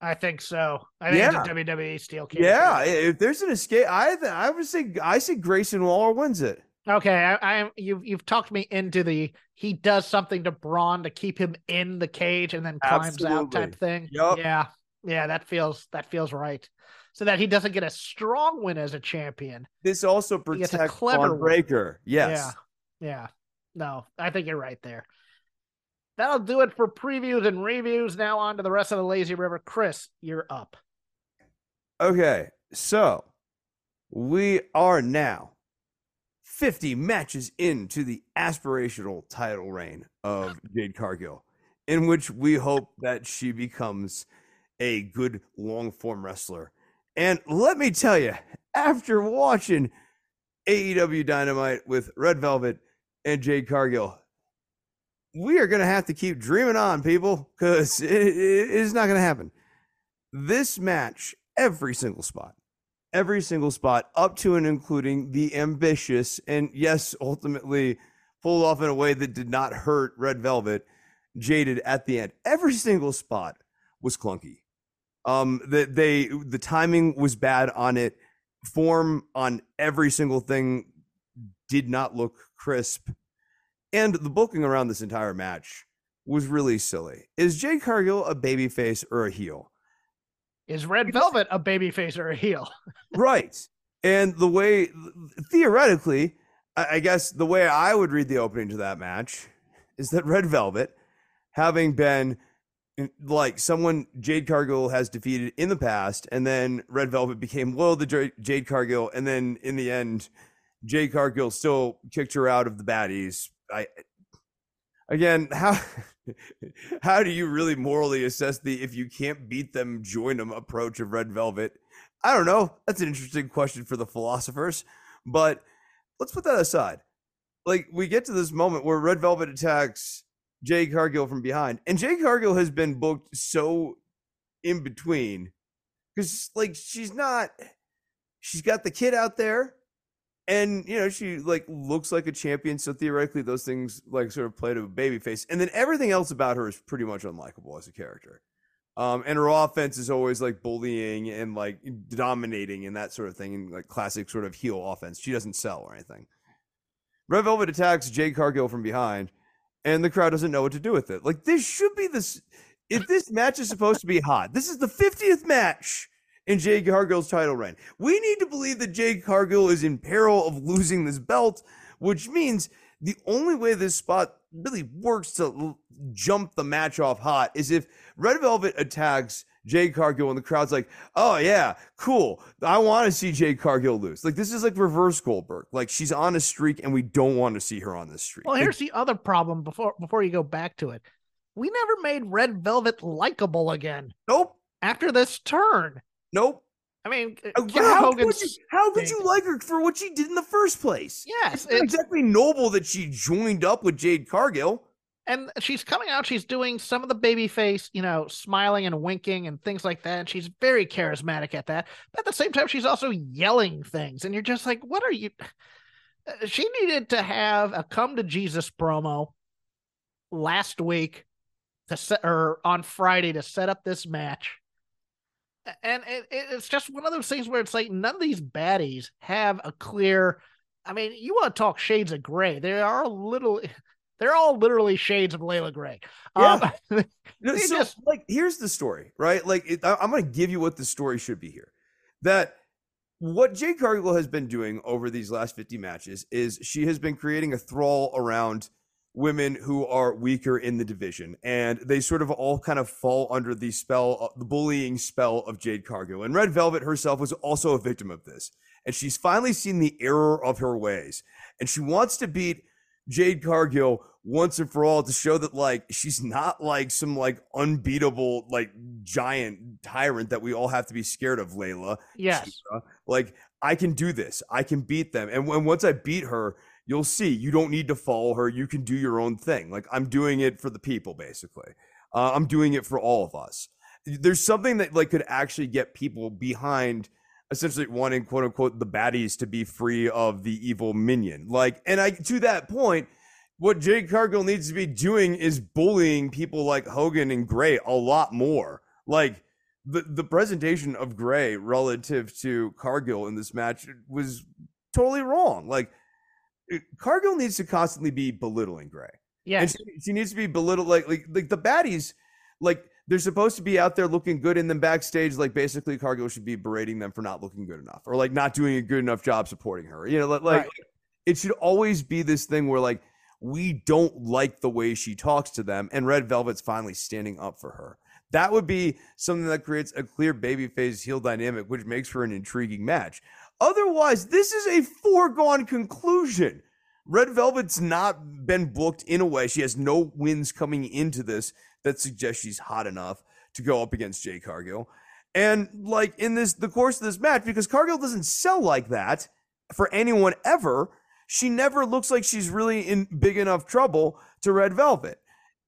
I think so. I think it's Yeah. a WWE steel cage. Yeah, if there's an escape, I th- I would say I say Grayson Waller wins it. Okay, I, I you've you've talked me into the he does something to Bron to keep him in the cage and then climbs out type thing. Yup. Yeah, yeah, that feels that feels right. So that he doesn't get a strong win as a champion. This also He gets a protects one. Breakker. Yes. Yeah, yeah. No, I think you're right there. That'll do it for previews and reviews. Now on to the rest of the Lazy River. Chris, you're up. Okay, so we are now 50 matches into the aspirational title reign of Jade Cargill, in which we hope that she becomes a good long form wrestler. And let me tell you, after watching AEW Dynamite with Red Velvet and Jade Cargill, we are going to have to keep dreaming on, people, because it, it is not going to happen. This match, every single spot, every single spot, up to and including the ambitious and yes, ultimately pulled off in a way that did not hurt Red Velvet, jaded at the end. Every single spot was clunky. Um, that they the timing was bad on it. Form on every single thing did not look crisp, and the booking around this entire match was really silly. Is Jade Cargill a babyface or a heel? Is Red Velvet a babyface or a heel? right. And the way, theoretically, I guess the way I would read the opening to that match is that Red Velvet, having been mm, like someone Jade Cargill has defeated in the past, and then Red Velvet became loyal to Jade Cargill, and then in the end, Jade Cargill still kicked her out of the baddies. I again, how how do you really morally assess the if you can't beat them, join them approach of Red Velvet? I don't know. That's an interesting question for the philosophers. But let's put that aside. Like we get to this moment where Red Velvet attacks Jade Cargill from behind, and Jade Cargill has been booked so in between because like she's not. She's got the kid out there, and you know she like looks like a champion. So theoretically, those things like sort of play to a baby face, and then everything else about her is pretty much unlikable as a character. Um, and her offense is always like bullying and like dominating and that sort of thing, and like classic sort of heel offense. She doesn't sell or anything. Red Velvet attacks Jade Cargill from behind, and the crowd doesn't know what to do with it. Like this should be this. If this match is supposed to be hot, this is the 50th match in Jade Cargill's title reign. We need to believe that Jade Cargill is in peril of losing this belt, which means the only way this spot really works to l- jump the match off hot is if Red Velvet attacks Jade Cargill and the crowd's like, oh yeah, cool. I want to see Jade Cargill lose. Like this is like reverse Goldberg. Like she's on a streak and we don't want to see her on this streak. Well, Like, here's the other problem before before you go back to it. We never made Red Velvet likable again nope, after this turn. Nope. I mean, Uh, Kim How, could you, how could you like her for what she did in the first place? Yes, It's it's, exactly noble that she joined up with Jade Cargill. and she's coming out. She's doing some of the baby face, you know, smiling and winking and things like that. And she's very charismatic at that. But at the same time, she's also yelling things, and you're just like, what are you? Uh, She needed to have a come to Jesus promo last week to set or on Friday to set up this match. And it, it- it's just one of those things where it's like none of these baddies have a clear. I mean, you want to talk shades of gray? They are little. They're all literally shades of Leila Grey. Um, No, so, just- like, here's the story, right? Like, it, I, I'm going to give you what the story should be here. That what Jade Cargill has been doing over these last 50 matches is she has been creating a thrall around women who are weaker in the division, and they sort of all kind of fall under the spell, uh, the bullying spell of Jade Cargill. And Red Velvet herself was also a victim of this, and she's finally seen the error of her ways, and she wants to beat Jade Cargill once and for all to show that like she's not like some like unbeatable like giant tyrant that we all have to be scared of, Leila. yes. Like I can do this. I can beat them. And when once I beat her, you'll see you don't need to follow her. You can do your own thing. Like I'm doing it for the people, basically. Uh, I'm doing it for all of us. There's something that like could actually get people behind essentially wanting quote unquote the baddies to be free of the evil minion. Like, and I to that point, what Jade Cargill needs to be doing is bullying people like Hogan and Grey a lot more. Like the the presentation of Grey relative to Cargill in this match was totally wrong. Like Cargill needs to constantly be belittling Grey. And she, she needs to be belittled like like like the baddies like they're supposed to be out there looking good and then backstage like basically Cargill should be berating them for not looking good enough or like not doing a good enough job supporting her. You know, like, like Right. it should always be this thing where like we don't like the way she talks to them and Red Velvet's finally standing up for her. That would be something that creates a clear babyface heel dynamic which makes for an intriguing match. Otherwise, this is a foregone conclusion. Red Velvet's not been booked in a way. She has no wins coming into this that suggest she's hot enough to go up against Jade Cargill. And like in this the course of this match, because Cargill doesn't sell like that for anyone ever, she never looks like she's really in big enough trouble to Red Velvet.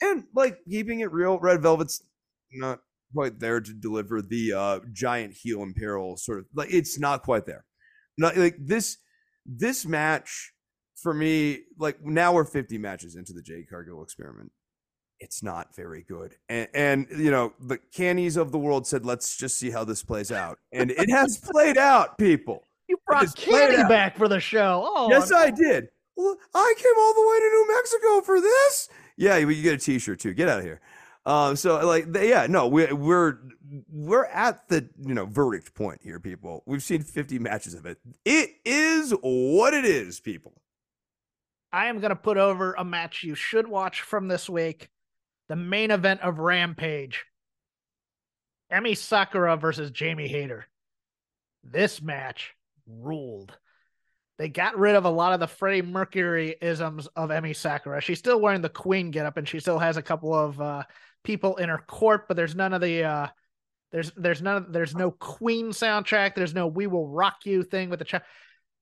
And like keeping it real, Red Velvet's not quite there to deliver the uh giant heel imperial sort of like it's not quite there. Not like this this match for me, like now we're 50 matches into the Jade Cargill experiment. It's not very good. And, and you know, the cannies of the world said, let's just see how this plays out. And it has played out, people. You brought Just play it Candy back for the show. Oh, yes, I'm- I did. Well, I came all the way to New Mexico for this. Yeah, you you get a T-shirt too. Get out of here. Um, so like, they, yeah, no, we, we're we're at the you know verdict point here, people. We've seen 50 matches of it. It is what it is, people. I am to put over a match you should watch from this week the main event of Rampage Emi Sakura versus Jamie Hayter. This match ruled. They got rid of a lot of the Freddie Mercury isms of Emi Sakura. She's still wearing the Queen getup, and she still has a couple of uh, people in her court, but there's none of the uh, there's there's none of, there's no Queen soundtrack. There's no "We Will Rock You" thing with the. Ch-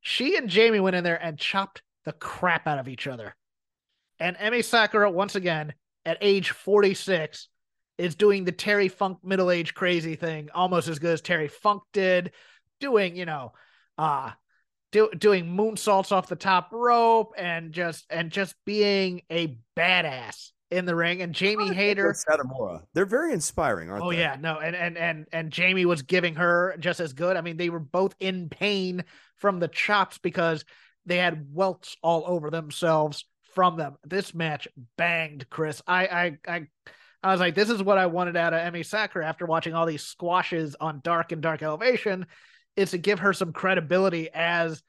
she and Jamie went in there and chopped the crap out of each other. And Emi Sakura, once again, at age 46, is doing the Terry Funk middle age crazy thing almost as good as Terry Funk did, doing, you know, uh do, doing moonsaults off the top rope and just and just being a badass in the ring. And Jamie Hayter, Satomura, they're very inspiring, aren't oh they? Oh yeah, no, and and and and Jamie was giving her just as good. I mean, they were both in pain from the chops because they had welts all over themselves from them. This match banged, Chris. I I I I was like, this is what I wanted out of Emi Sakura after watching all these squashes on Dark and Dark Elevation, is to give her some credibility as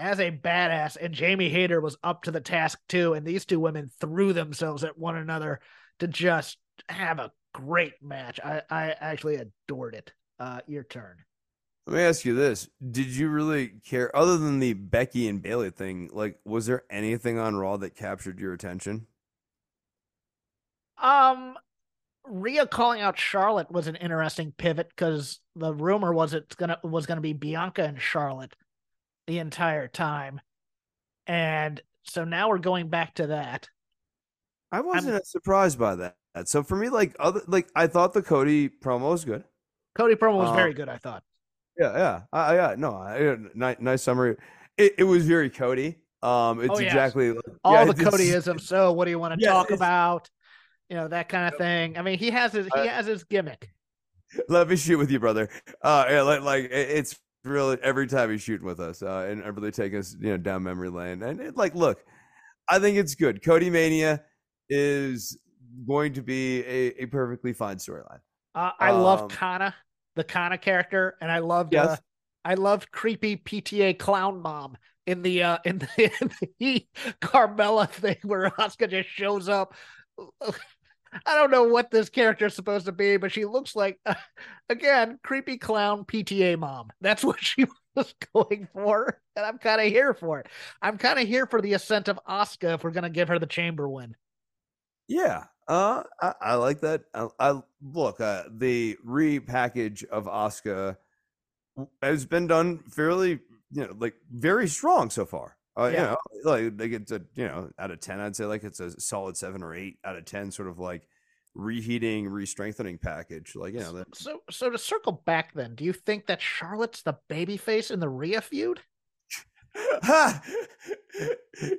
as a badass. And Jamie Hayter was up to the task too. And these two women threw themselves at one another to just have a great match. I, I actually adored it. Uh, your turn. Let me ask you this: Did you really care, other than the Becky and Bayley thing? Like, was there anything on Raw that captured your attention? Um, Rhea calling out Charlotte was an interesting pivot because the rumor was it's gonna was gonna be Bianca and Charlotte the entire time, and so now we're going back to that. I wasn't as surprised by that. So for me, like other, like I thought the Cody promo was good. Cody promo was Uh, very good, I thought. Yeah, yeah, I, yeah. No, I, nice, nice summary. It, it was very Cody. Um, it's Oh, exactly like, All yeah, the Codyism. So, what do you want to Yeah, talk about? You know that kind of thing. I mean, he has his he I- has his gimmick. Let me shoot with you, brother. Uh, yeah, like, like it's really every time he's shooting with us, uh, and really taking us, you know, down memory lane. And it, like, look, I think it's good. Cody Mania is going to be a, a perfectly fine storyline. Uh, I love Um, Kana, the Kana character, and I loved Yes. uh, I loved creepy PTA clown mom in the uh in the, in the Carmella thing where Asuka just shows up. I don't know what this character is supposed to be, but she looks like again creepy clown PTA mom. That's what she was going for, and I'm kind of here for it. I'm kind of here for the ascent of Asuka if we're gonna give her the chamber win. Yeah, uh, I, I like that. I, I look uh, the repackage of Asuka has been done fairly, you know, like very strong so far. Uh, You Yeah. know, like like it's a you know out of ten, I'd say like it's a solid seven or eight out of ten, sort of like reheating, re-strengthening package. Like you know, that, So, so to circle back, then, do you think that Charlotte's the babyface in the Rhea feud?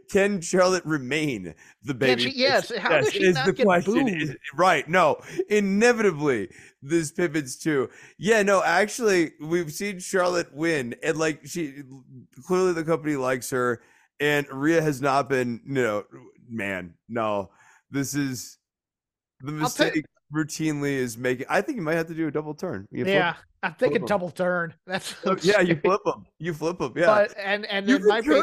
Can Charlotte remain the baby? she- yes, how does she not the get question. booed? Right. No, inevitably this pivots to yeah. No, actually, we've seen Charlotte win, and like she clearly the company likes her, and Rhea has not been. You know, man, no, this is the mistake. routinely is making. I think you might have to do a double turn. You flip- Yeah, I'm thinking them. double turn. That's so yeah, you flip them. You flip them. Yeah. But and and You might be.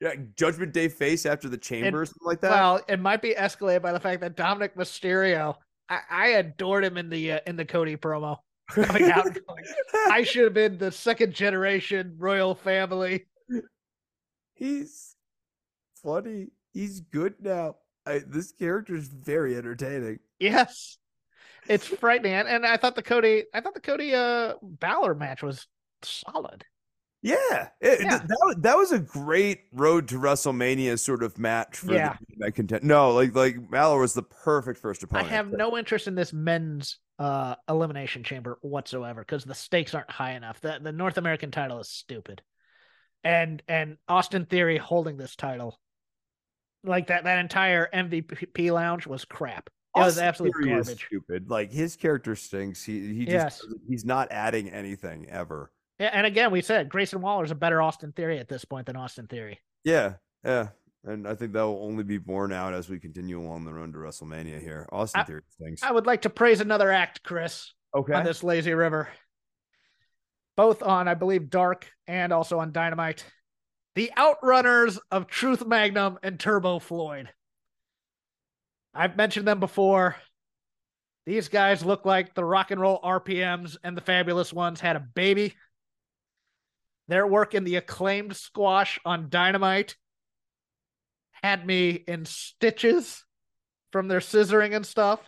Yeah, Judgment Day face after the chamber, or something like that. well, it might be escalated by the fact that Dominik Mysterio. I, I adored him in the uh, in the Cody promo. Coming out, going, I should have been the second generation royal family. He's funny. He's good now. I, this character is very entertaining. Yes, it's frightening. And, and I thought the Cody, I thought the Cody uh Balor match was solid. Yeah, it- Yeah. That, was, that was a great road to WrestleMania sort of match for Yeah. the that content. No, like like Balor was the perfect first opponent. I have no interest in this men's uh elimination chamber whatsoever because the stakes aren't high enough. The the North American title is stupid. And and Austin Theory holding this title. Like that that entire MVP lounge was crap. It was Austin absolute garbage. stupid. Like his character stinks. He he just yes. he's not adding anything ever. Yeah, and again, we said Grayson Waller's a better Austin Theory at this point than Austin Theory. Yeah, yeah. And I think that will only be borne out as we continue along the road to WrestleMania here. Austin I- Theory stinks. I would like to praise another act, Chris. okay. on this lazy river. Both on, I believe, Dark and also on Dynamite. The Outrunners of Truth Magnum and Turbo Floyd. I've mentioned them before. These guys look like the rock and roll RPMs and the fabulous ones had a baby. Their work in the acclaimed squash on Dynamite had me in stitches from their scissoring and stuff.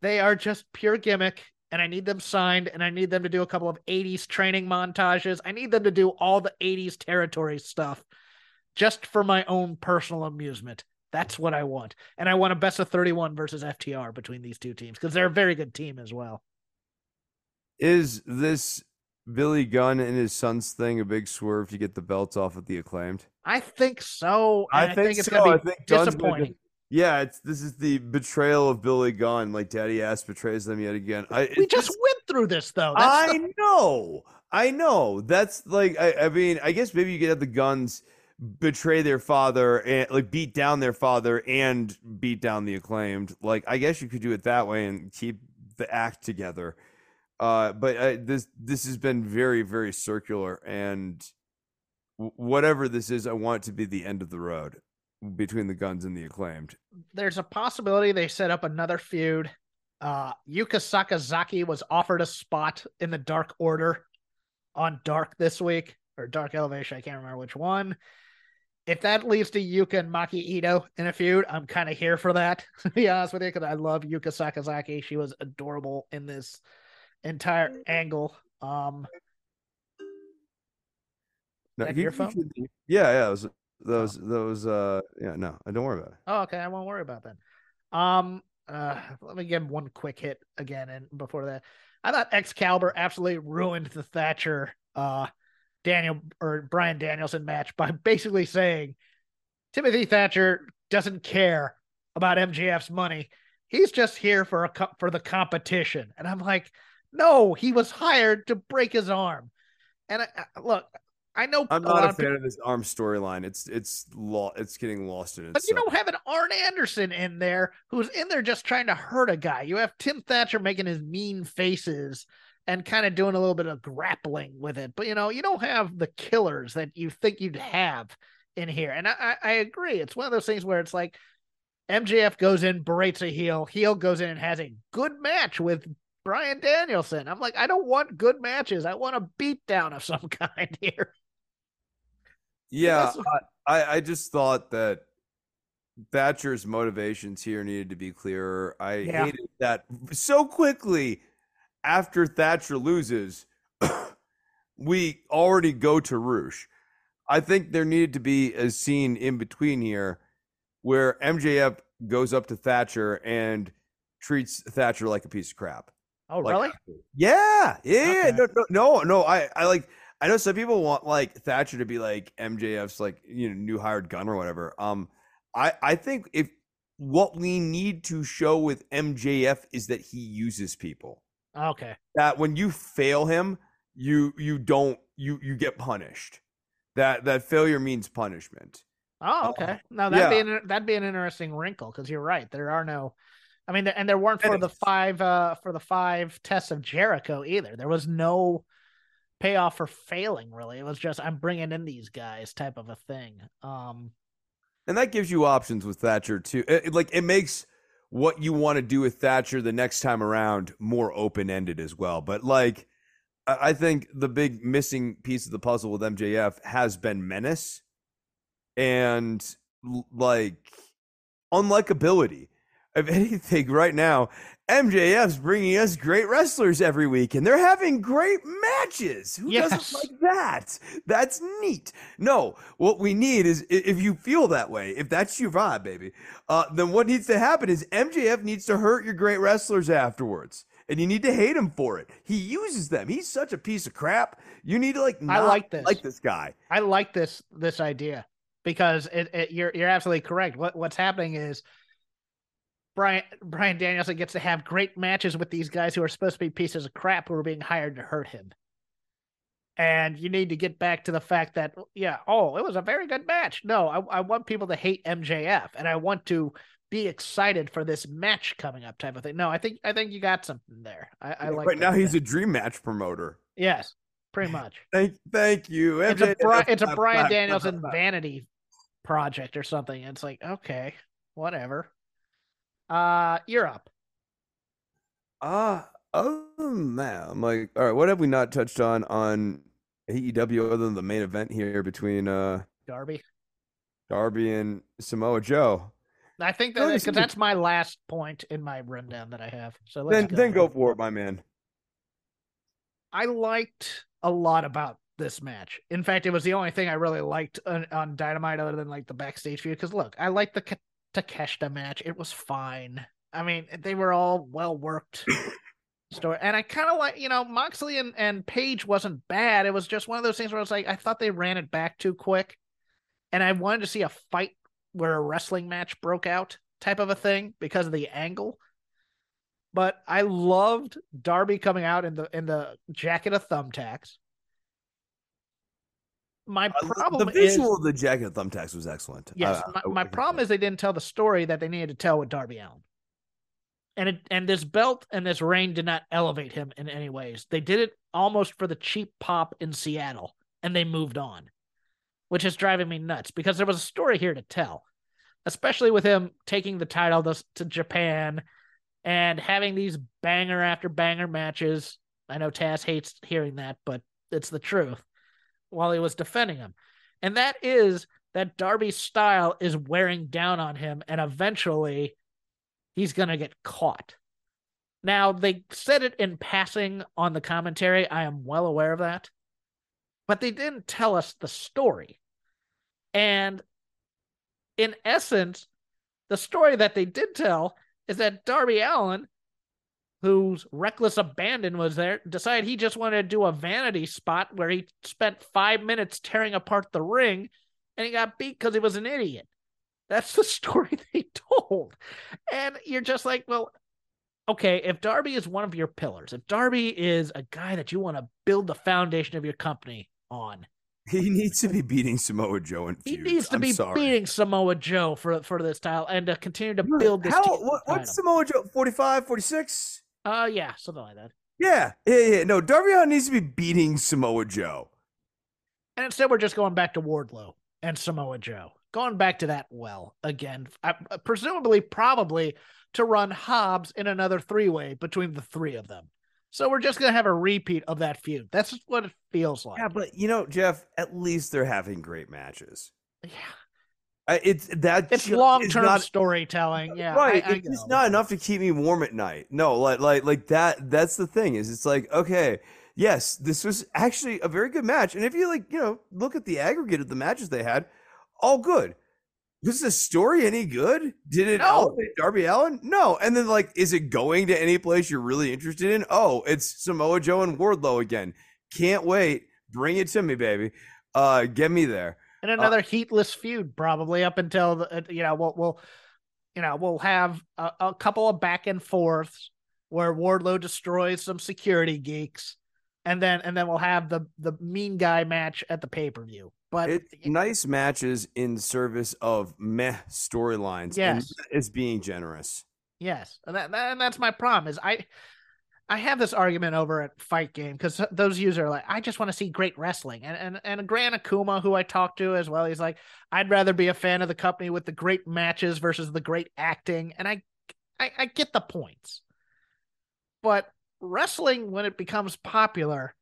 They are just pure gimmick, and I need them signed, and I need them to do a couple of 80s training montages. I need them to do all the 80s territory stuff just for my own personal amusement. That's what I want. And I want a best of 31 versus FTR between these two teams because they're a very good team as well. Is this Billy Gunn and his son's thing a big swerve to get the belts off of the acclaimed? I think so. I I, think it's so. gonna be think Gunn's gonna disappointing. Yeah, it's this is the betrayal of Billy Gunn. Like Daddy Ass betrays them yet again. I We just went through this though. That's I the- know. I know. That's like I, I mean, I guess maybe you could have the Gunns betray their father and like beat down their father and beat down the acclaimed. Like I guess you could do it that way and keep the act together. Uh, but uh, this this has been very very circular and whatever this is, I want it to be the end of the road between the Gunns and the acclaimed. there's a possibility they set up another feud. Uh, Yuka Sakazaki was offered a spot in the Dark Order on Dark this week or Dark Elevation. I can't remember which one. If that leads to Yuka and Maki Itoh in a feud, I'm kind of here for that. To be honest with you, because I love Yuka Sakazaki. She was adorable in this entire angle. Um, No, That you- your phone? should- yeah, yeah, those those those uh yeah, no, i don't worry about it. Oh, okay. I won't worry about that. Um, uh, let me give one quick hit again, and before that, I thought Excalibur absolutely ruined the Thatcher, uh, Daniel or Brian Danielson match by basically saying Timothy Thatcher doesn't care about MJF's money. He's just here for a co- for the competition, and I'm like, no, he was hired to break his arm. And I, I- look, I know I'm not lot a of people- fan of this arm storyline. It's it's lo- it's getting lost in it. But you don't have an Arn Anderson in there who's in there just trying to hurt a guy. You have Tim Thatcher making his mean faces and kind of doing a little bit of grappling with it. But you know, you don't have the killers that you think you'd have in here. And I, I, I agree. It's one of those things where it's like MJF goes in, berates a heel, heel goes in and has a good match with Brian Danielson. I'm like, I don't want good matches. I want a beatdown of some kind here. Yeah, I, I just thought that Thatcher's motivations here needed to be clearer. I Yeah. hated that so quickly after Thatcher loses, we already go to Rush. I think there needed to be a scene in between here where MJF goes up to Thatcher and treats Thatcher like a piece of crap. Oh, Like, really? Yeah, yeah, Okay. no, no, no, no. I, I like. I know some people want like Thatcher to be like MJF's like you know new hired gun or whatever. Um, I, I think if what we need to show with MJF is that he uses people. Okay. That when you fail him, you you don't you you get punished. That that failure means punishment. Oh, okay. No, that'd yeah. be an, that'd be an interesting wrinkle because you're right. There are no, I mean, and there weren't for the five uh for the five tests of Jericho either. There was no payoff for failing really. It was just I'm bringing in these guys type of a thing. Um, And that gives you options with Thatcher too. It, like it makes what you want to do with Thatcher the next time around more open ended as well. But like, I think the big missing piece of the puzzle with MJF has been menace and like unlikability. If anything, right now, MJF's bringing us great wrestlers every week, and they're having great matches. Who Yes. doesn't like that? That's neat. No, what we need is if you feel that way, if that's your vibe, baby, uh, then what needs to happen is MJF needs to hurt your great wrestlers afterwards. And you need to hate him for it. He uses them. He's such a piece of crap. You need to like I like this. like this guy. I like this this idea because it, it you're you're absolutely correct. What what's happening is Brian Brian Danielson gets to have great matches with these guys who are supposed to be pieces of crap who are being hired to hurt him. And you need to get back to the fact that yeah, oh, it was a very good match. No, I, I want people to hate MJF and I want to be excited for this match coming up type of thing. No, I think I think you got something there. I, I like right now he's a dream match promoter. yes, pretty much. Thank thank you. it's a Bri- it's a Brian Danielson vanity project or something. It's like okay, whatever. Uh, you're up. Uh than that, I'm like, all right, what have we not touched on on AEW other than the main event here between uh Darby. Darby and Samoa Joe? I think Oh, that because that's my last point in my rundown that I have. So let's Then go. then go for it, my man. I liked a lot about this match. In fact, it was the only thing I really liked on, on Dynamite other than like the backstage view. Because look, I like the Takeshita match. It was fine. I mean, they were all well worked story. And I kind of like, you know, Moxley and, and Page wasn't bad. It was just one of those things where I was like, I thought they ran it back too quick. And I wanted to see a fight where a wrestling match broke out type of a thing because of the angle. But I loved Darby coming out in the in the jacket of thumbtacks. My uh, problem the visual is, of the jacket thumbtacks was excellent. Yes, uh, I- my, my problem is they didn't tell the story that they needed to tell with Darby Allin. And it, and this belt and this reign did not elevate him in any ways. They did it almost for the cheap pop in Seattle, and they moved on, which is driving me nuts because there was a story here to tell, especially with him taking the title to, to Japan and having these banger after banger matches. I know Taz hates hearing that, but it's the truth. While he was defending him, and that is that Darby's style is wearing down on him, and eventually he's going to get caught. Now, they said it in passing on the commentary. I am well aware of that. But they didn't tell us the story. And in essence, the story that they did tell is that Darby Allin, whose reckless abandon was there, decided he just wanted to do a vanity spot where he spent five minutes tearing apart the ring and he got beat because he was an idiot. That's the story they told. And you're just like, well, okay, if Darby is one of your pillars, if Darby is a guy that you want to build the foundation of your company on, he needs to be beating Samoa Joe and he needs to I'm be sorry. beating Samoa Joe for for this title and to continue to build this How, team what, what's. Samoa Joe? 45, 46? Uh yeah, something like that. Yeah, yeah, yeah. No, Allin needs to be beating Samoa Joe. And instead, we're just going back to Wardlow and Samoa Joe. Going back to that well again, I, presumably, probably to run Hobbs in another three way between the three of them. So we're just going to have a repeat of that feud. That's what it feels like. Yeah, but you know, Jeff, at least they're having great matches. Yeah. It's that It's long term storytelling. Yeah. right. I, I it's not enough to keep me warm at night. No, like like like that. That's the thing. Is it's like okay, yes, this was actually a very good match. And if you like, you know, look at the aggregate of the matches they had, all good. Was the story any good? Did it No. Darby Allin? No. And then like, is it going to any place you're really interested in? Oh, it's Samoa Joe and Wardlow again. Can't wait. Bring it to me, baby. Uh, get me there. And another heatless feud probably up until the uh, you know we'll we'll you know we'll have a, a couple of back and forths where Wardlow destroys some security geeks and then and then we'll have the the mean guy match at the pay-per-view but It's nice matches in service of meh storylines. Yes. is being generous. yes and, that, that- and that's my problem is I I have this argument over at Fight Game because those users are like, I just want to see great wrestling. And and and Grant Akuma, who I talked to as well, he's like, I'd rather be a fan of the company with the great matches versus the great acting. And I I, I get the points. But wrestling, when it becomes popular,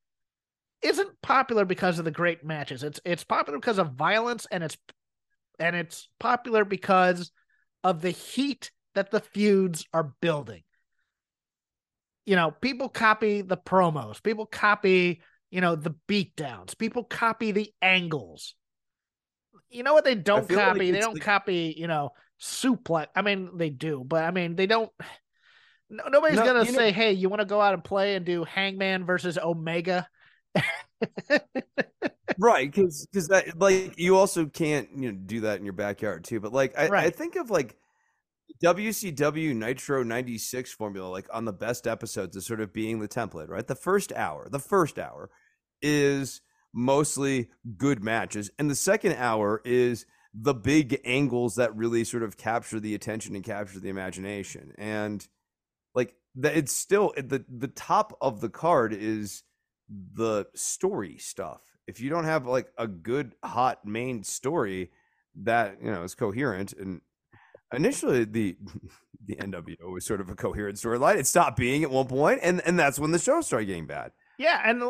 isn't popular because of the great matches. It's it's popular because of violence and it's and it's popular because of the heat that the feuds are building you know, people copy the promos, people copy, you know, the beatdowns, people copy the angles. You know what they don't feel like copy? they don't like- copy, you know, suplex. I mean, they do, but I mean, they don't. No, nobody's No, gonna you know- say, "Hey, you want to go out and play and do Hangman versus Omega?" right because because that like you also can't you know do that in your backyard too but like I, I think of like WCW Nitro 96 formula like on the best episodes as sort of being the template right the first hour the first hour is mostly good matches and the second hour is the big angles that really sort of capture the attention and capture the imagination and like it's still the the top of the card is the story stuff. If you don't have like a good hot main story that you know is coherent, and initially the the NWO was sort of a coherent storyline, it stopped being at one point, and and that's when the show started getting bad. Yeah, and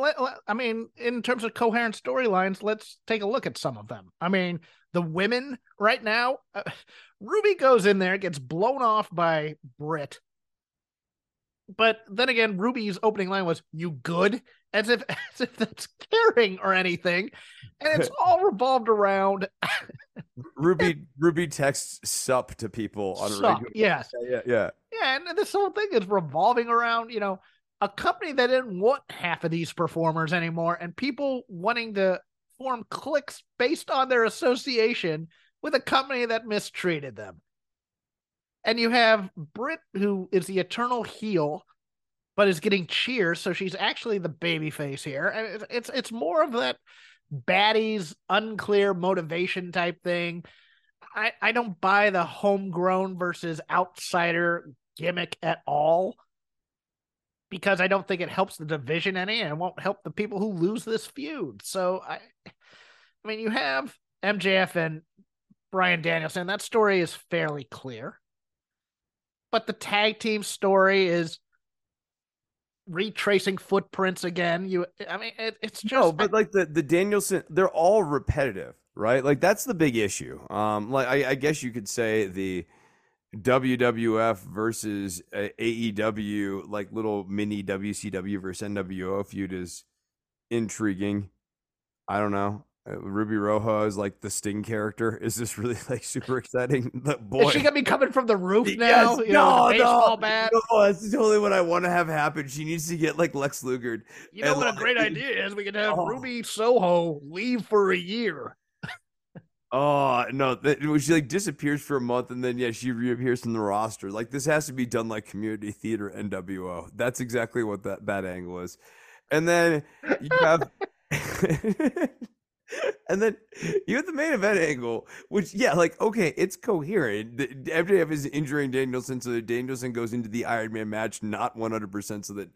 I mean, in terms of coherent storylines, let's take a look at some of them. I mean, the women right now, uh, Ruby goes in there, gets blown off by Britt, but then again, Ruby's opening line was "You good?" as if as if that's caring or anything, and it's all revolved around Ruby Ruby texts sup to people on a regular. Yes, Yeah, yeah. yeah, and this whole thing is revolving around you know a company that didn't want half of these performers anymore, and people wanting to form cliques based on their association with a company that mistreated them. And you have Britt, who is the eternal heel, but is getting cheers, so she's actually the baby face here. And it's it's, it's more of that baddies unclear motivation type thing. I, I don't buy the homegrown versus outsider gimmick at all because I don't think it helps the division any and it won't help the people who lose this feud. So I I mean you have MJF and Brian Danielson. That story is fairly clear. But the tag team story is retracing footprints again. You I mean it, it's just No, but like the the Danielson, they're all repetitive, right? Like that's the big issue. Um, like I, I guess you could say the WWF versus uh, AEW, like little mini WCW versus NWO feud is intriguing. I don't know. Uh, Ruby Roja is like the Sting character. Is this really like super exciting? Boy, is she gonna be coming from the roof Yes, now? you know, baseball no, bat. No, that's totally what I want to have happen. She needs to get like Lex Luger. You know what a great idea is? We could have Oh. Ruby Soho leave for a year. Oh no! That, she like disappears for a month and then yeah, she reappears from the roster. Like this has to be done like community theater NWO. That's exactly what that that angle is. And then you have, and then you have the main event angle, which yeah, like okay, it's coherent. The, MJF is injuring Danielson, so that Danielson goes into the Iron Man match not one hundred percent, so that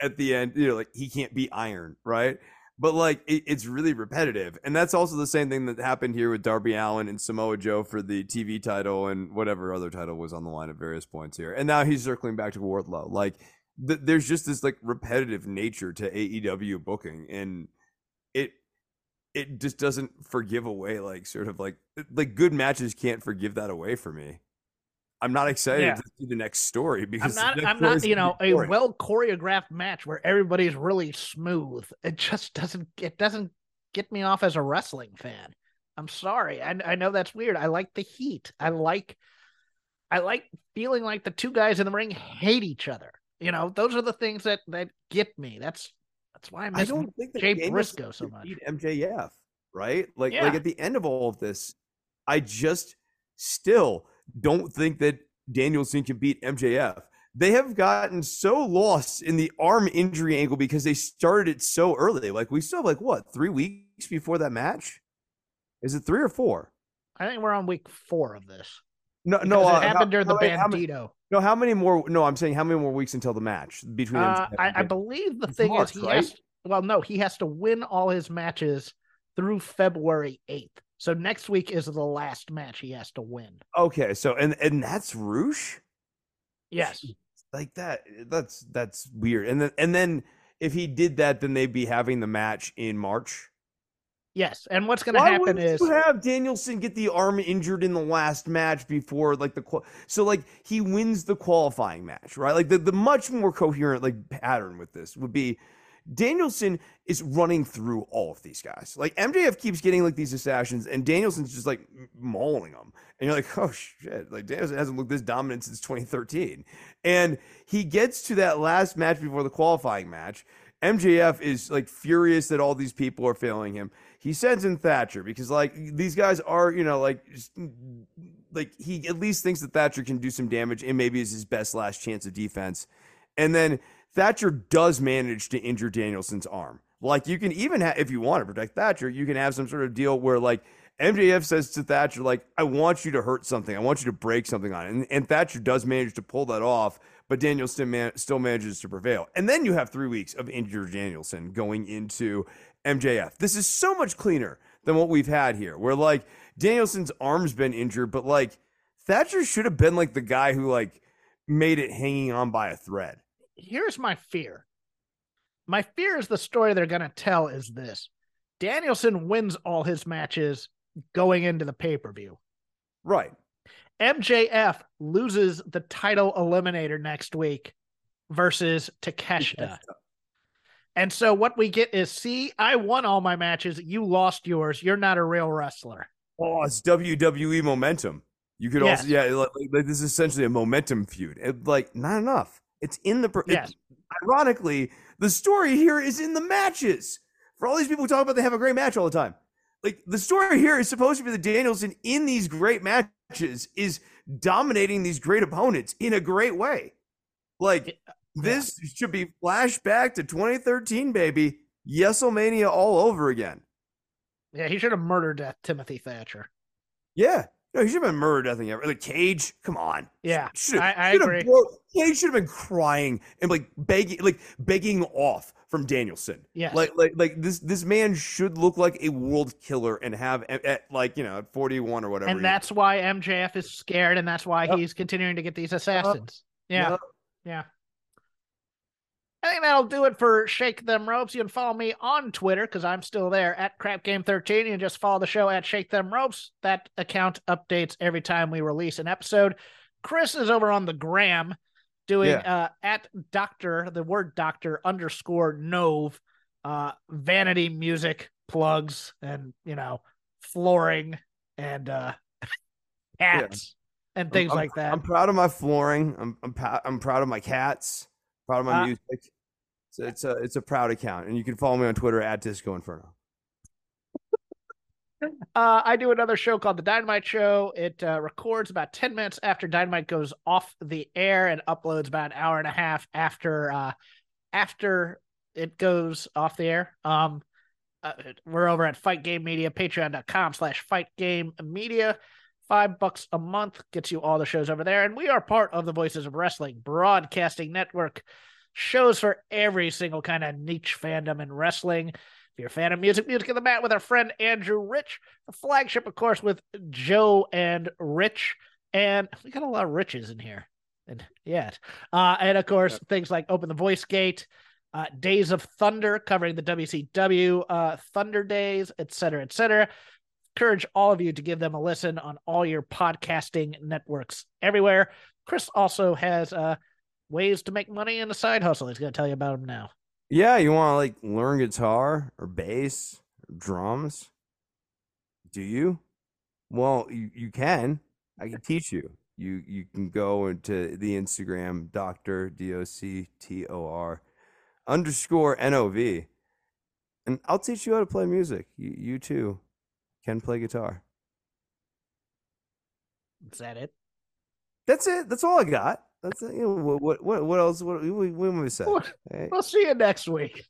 at the end, you know, like he can't be Iron, right? but like it, it's really repetitive and that's also the same thing that happened here with darby allin and samoa joe for the tv title and whatever other title was on the line at various points here and now he's circling back to wardlow like th- there's just this like repetitive nature to aew booking and it it just doesn't forgive away like sort of like like good matches can't forgive that away for me i'm not excited Yeah. to see the next story I'm because not. I'm not. You know, a well choreographed match where everybody's really smooth. It just doesn't. It doesn't get me off as a wrestling fan. I'm sorry. I I know that's weird. I like the heat. I like. I like feeling like the two guys in the ring hate each other. You know, those are the things that that get me. That's that's why I'm I don't think that Jay Briscoe so much. beat MJF, right? Like, Yeah. like at the end of all of this, I just still don't think that Danielson can beat MJF. They have gotten so lost in the arm injury angle because they started it so early. Like we still have like what three weeks before that match? Is it three or four? I think we're on week four of this. No, no. uh, it happened how- during the how many- how many- Bandito. No, how many more? No, I'm saying how many more weeks until the match between? Uh, I, I believe the It's thing March, is he right? has. Well, no, he has to win all his matches through February eighth. So next week is the last match he has to win. Okay, so and and that's Rush. Yes. like that that's that's weird and then and then if he did that then they'd be having the match in march Yes. And what's going to happen is you have danielson get the arm injured in the last match before like the so like he wins the qualifying match right like the, the much more coherent like pattern with this would be Danielson is running through all of these guys. Like MJF keeps getting like these assassins, and Danielson's just like mauling them. And you're like, oh shit! Like Danielson hasn't looked this dominant since 2013. And he gets to that last match before the qualifying match. MJF is like furious that all these people are failing him. He sends in Thatcher because like these guys are, you know, like like he at least thinks that Thatcher can do some damage and maybe is his best last chance of defense. And then Thatcher does manage to injure Danielson's arm. Like you can even have, if you want to protect Thatcher, you can have some sort of deal where like MJF says to Thatcher, like, I want you to hurt something. I want you to break something on it. And, and Thatcher does manage to pull that off, but Danielson man, still manages to prevail. And then you have three weeks of injured Danielson going into MJF. This is so much cleaner than what we've had here, where like Danielson's arm's been injured, but like Thatcher should have been like the guy who like made it hanging on by a thread. here's my fear. My fear is the story they're going to tell is this Danielson wins all his matches going into the pay per view. Right. MJF loses the title eliminator next week versus Takeshita. And so what we get is see, I won all my matches, you lost yours. You're not a real wrestler. Oh, it's WWE momentum. You could Yes. also, yeah, like, like, this is essentially a momentum feud. It, like, not enough. It's in the. it- Yes. ironically, the story here is in the matches. For all these people who talk about they have a great match all the time, like the story here is supposed to be the Danielson in these great matches is dominating these great opponents in a great way. Like this should be flashback to 2013, baby. Yeselmania all over again. Yeah, he should have murdered uh, Timothy Thatcher. Yeah. No, he should have been murdered. I think ever. Like Cage, come on. Yeah, Should I, I should have agree. bro- Cage should have been crying and like begging, like begging off from Danielson. Yeah, Like, like, like this. This man should look like a world killer and have at, at like you know at forty one or whatever. and that's why MJF is scared, and that's why Yep. he's continuing to get these assassins. Yeah, Yep. yeah. I think that'll do it for Shake Them Ropes. You can follow me on Twitter because I'm still there at Crap Game 13. You can just follow the show at Shake Them Ropes. That account updates every time we release an episode. Chris is over on the gram doing Yeah. uh at Doctor, the word Doctor underscore Nove, uh vanity music plugs and you know flooring and uh hats and things I'm- like that. I'm proud of my flooring. I'm I'm, I'm proud of my cats. Proud of my Uh, music. So it's a it's a proud account, and you can follow me on Twitter at Disco Inferno. Uh, I do another show called The Dynamite Show. It uh, records about 10 minutes after Dynamite goes off the air and uploads about an hour and a half after uh, after it goes off the air. Um, uh, we're over at Fight Game Media, patreon.com slash Fight Game Media. Five bucks a month gets you all the shows over there. And we are part of the Voices of Wrestling Broadcasting Network. Shows for every single kind of niche fandom in wrestling. If you're a fan of music, music in the mat with our friend Andrew Rich, the flagship, of course, with Joe and Rich. And we got a lot of riches in here. And yet. Uh, and of course, things like Open the Voice Gate, uh, Days of Thunder, covering the WCW uh, Thunder Days, et cetera, et cetera. Encourage all of you to give them a listen on all your podcasting networks everywhere. Chris also has uh, ways to make money in a side hustle. He's going to tell you about them now. Yeah, you want to like learn guitar or bass or drums? Do you? Well, you, you can. I can teach you. You you can go into the Instagram Doctor D O C T O R underscore N O V, and I'll teach you how to play music. You you too can play guitar. Is that it? That's it. That's all I got. That's it. You know, what what what what else? What we what am I say? Well, We'll see you next week.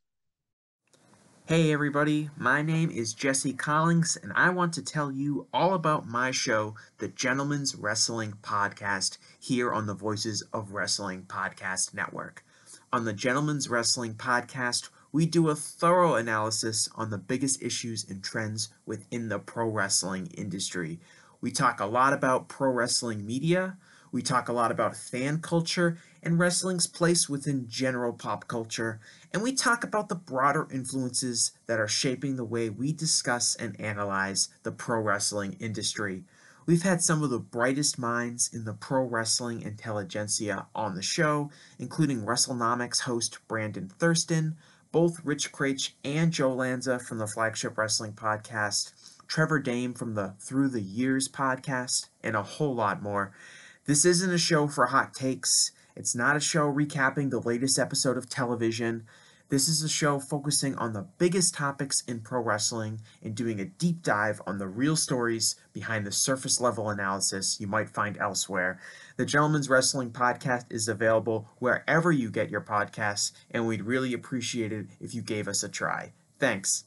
Hey everybody, my name is Jesse Collins, and I want to tell you all about my show, The Gentleman's Wrestling Podcast, here on the Voices of Wrestling Podcast Network. On the Gentleman's Wrestling Podcast, we do a thorough analysis on the biggest issues and trends within the pro wrestling industry. We talk a lot about pro wrestling media, we talk a lot about fan culture and wrestling's place within general pop culture, and we talk about the broader influences that are shaping the way we discuss and analyze the pro wrestling industry. We've had some of the brightest minds in the pro wrestling intelligentsia on the show, including WrestleNomics host Brandon Thurston, both Rich Kraetsch and Joe Lanza from the Flagship Wrestling Podcast, Trevor Dame from the Through the Years podcast, and a whole lot more. This isn't a show for hot takes. It's not a show recapping the latest episode of television. This is a show focusing on the biggest topics in pro wrestling and doing a deep dive on the real stories behind the surface level analysis you might find elsewhere. The Gentleman's Wrestling Podcast is available wherever you get your podcasts, and we'd really appreciate it if you gave us a try. Thanks.